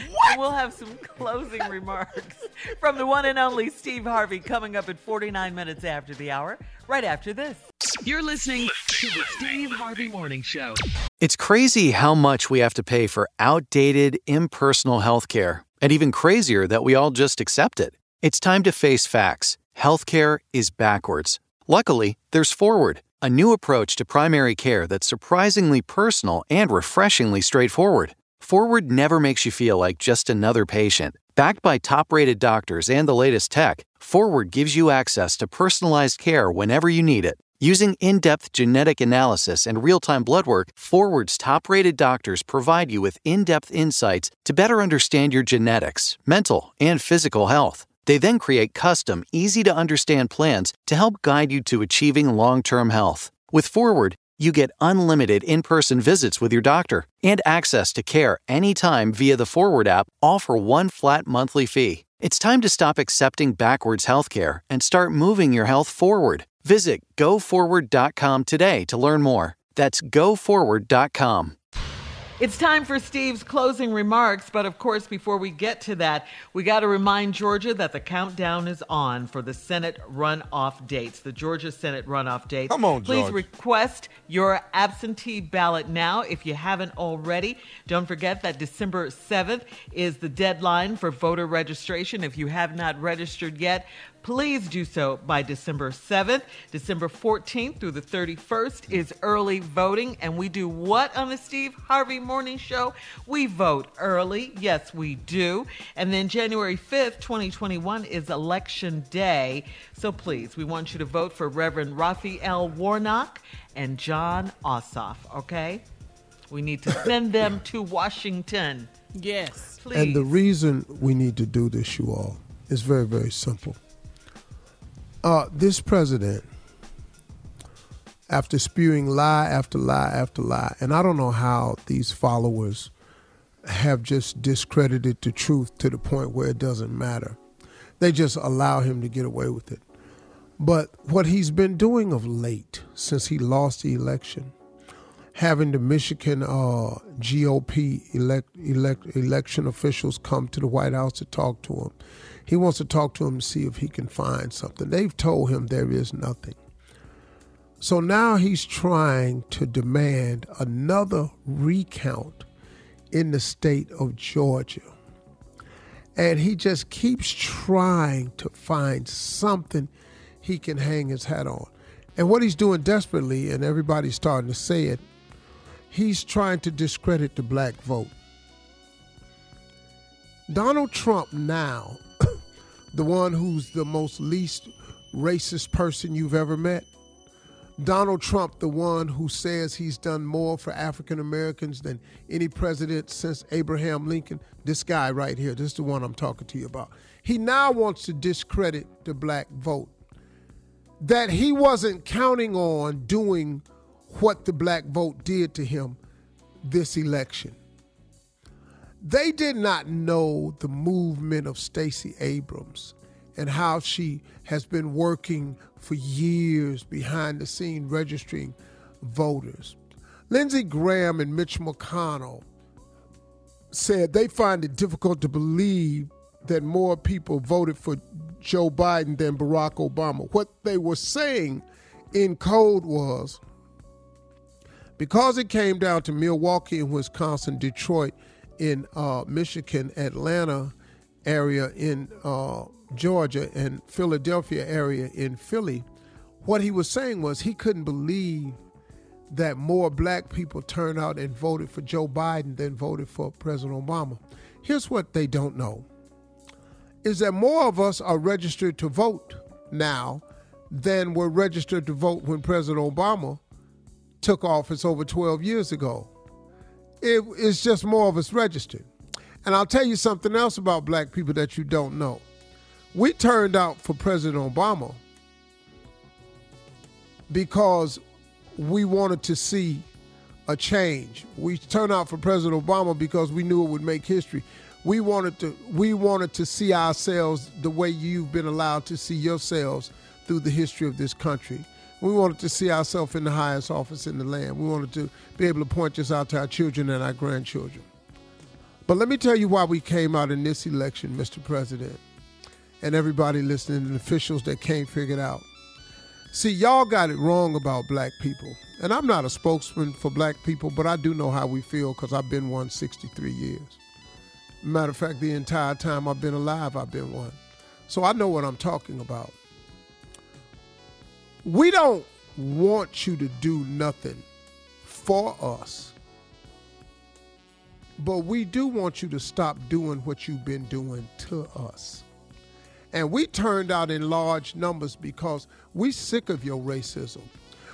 What? We'll have some closing remarks from the one and only Steve Harvey coming up at 49 minutes after the hour, right after this. You're listening to the Steve Harvey Morning Show. It's crazy how much we have to pay for outdated, impersonal healthcare, and even crazier that we all just accept it. It's time to face facts. Healthcare is backwards. Luckily, there's Forward, a new approach to primary care that's surprisingly personal and refreshingly straightforward. Forward never makes you feel like just another patient. Backed by top rated doctors and the latest tech, Forward gives you access to personalized care whenever you need it. Using in depth genetic analysis and real time blood work, Forward's top rated doctors provide you with in depth insights to better understand your genetics, mental, and physical health. They then create custom, easy to understand plans to help guide you to achieving long term health. With Forward, you get unlimited in person visits with your doctor and access to care anytime via the Forward app, all for one flat monthly fee. It's time to stop accepting backwards healthcare and start moving your health forward. Visit goforward.com today to learn more. That's goforward.com. It's time for Steve's closing remarks, but of course, before we get to that, we got to remind Georgia that the countdown is on for the Senate runoff dates, the Georgia Senate runoff dates. Come on, Please request your absentee ballot now if you haven't already. Don't forget that December 7th is the deadline for voter registration. If you have not registered yet, Please do so by December 7th. December 14th through the 31st is early voting. And we do what on the Steve Harvey Morning Show? We vote early. Yes, we do. And then January 5th, 2021 is Election Day. So please, we want you to vote for Reverend Raphael Warnock and Jon Ossoff, okay? We need to send them to Washington. Yes. Please. And the reason we need to do this, you all, is very, very simple. Uh, this president, after spewing lie after lie after lie, and I don't know how these followers have just discredited the truth to the point where it doesn't matter. They just allow him to get away with it. But what he's been doing of late, since he lost the election, having the Michigan uh, GOP elect, elect, election officials come to the White House to talk to him. He wants to talk to him to see if he can find something. They've told him there is nothing. So now he's trying to demand another recount in the state of Georgia. And he just keeps trying to find something he can hang his hat on. And what he's doing desperately, and everybody's starting to say it, he's trying to discredit the black vote. Donald Trump now, the one who's the most least racist person you've ever met, Donald Trump, the one who says he's done more for African Americans than any president since Abraham Lincoln. This guy right here, this is the one I'm talking to you about. He now wants to discredit the black vote. That he wasn't counting on doing what the black vote did to him this election. They did not know the movement of Stacey Abrams and how she has been working for years behind the scene registering voters. Lindsey Graham and Mitch McConnell said they find it difficult to believe that more people voted for Joe Biden than Barack Obama. What they were saying in code was because it came down to Milwaukee in Wisconsin, Detroit in uh, Michigan, Atlanta area in uh, Georgia, and Philadelphia area in Philly, what he was saying was he couldn't believe that more black people turned out and voted for Joe Biden than voted for President Obama. Here's what they don't know is that more of us are registered to vote now than were registered to vote when President Obama took office over 12 years ago. It, it's just more of us registered. And I'll tell you something else about black people that you don't know. We turned out for President Obama because we wanted to see a change. We turned out for President Obama because we knew it would make history. We wanted to we wanted to see ourselves the way you've been allowed to see yourselves through the history of this country. We wanted to see ourselves in the highest office in the land. We wanted to be able to point this out to our children and our grandchildren. But let me tell you why we came out in this election, Mr. President, and everybody listening and officials that can't figure it out. See, y'all got it wrong about black people. And I'm not a spokesman for black people, but I do know how we feel because I've been one 63 years. Matter of fact, the entire time I've been alive, I've been one. So I know what I'm talking about. We don't want you to do nothing for us, but we do want you to stop doing what you've been doing to us. And we turned out in large numbers because we sick of your racism.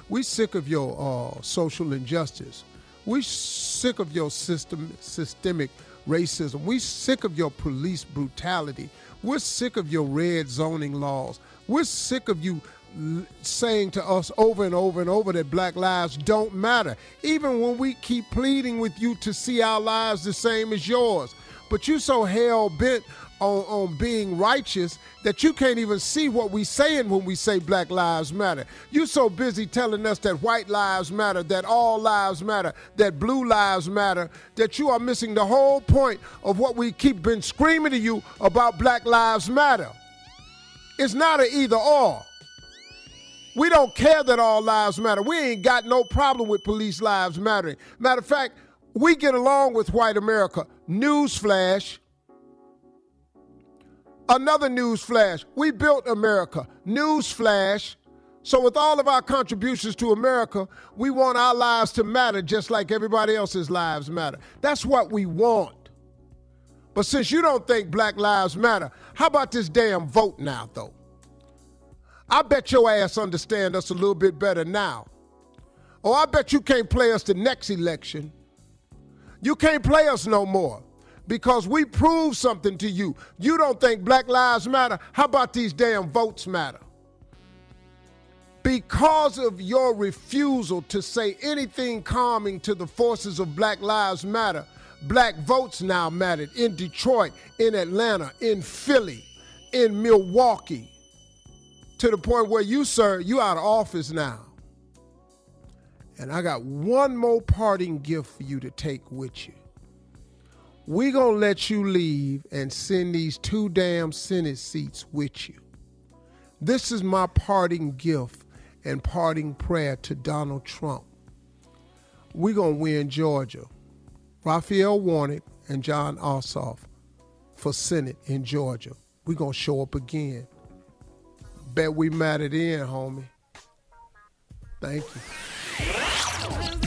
We sick of your uh, social injustice. We sick of your system, systemic racism. We sick of your police brutality. We're sick of your red zoning laws. We're sick of you saying to us over and over and over that black lives don't matter. Even when we keep pleading with you to see our lives the same as yours. but you're so hell bent on, on being righteous that you can't even see what we're saying when we say Black Lives Matter. You're so busy telling us that white lives matter, that all lives matter, that blue lives matter, that you are missing the whole point of what we keep been screaming to you about Black Lives Matter. It's not an either or. We don't care that all lives matter. We ain't got no problem with police lives mattering. Matter of fact, we get along with white America. Newsflash. Another news flash. We built America. News flash. So, with all of our contributions to America, we want our lives to matter just like everybody else's lives matter. That's what we want. But since you don't think black lives matter, how about this damn vote now, though? I bet your ass understand us a little bit better now. Oh, I bet you can't play us the next election. You can't play us no more because we proved something to you. You don't think black lives matter? How about these damn votes matter? Because of your refusal to say anything calming to the forces of Black Lives Matter, black votes now mattered in Detroit, in Atlanta, in Philly, in Milwaukee, to the point where you, sir, you out of office now. And I got one more parting gift for you to take with you. We gonna let you leave and send these two damn Senate seats with you. This is my parting gift and parting prayer to Donald Trump. we gonna win Georgia. Raphael Warnock and Jon Ossoff for Senate in Georgia. we gonna show up again. Bet we mattered in, homie. Thank you.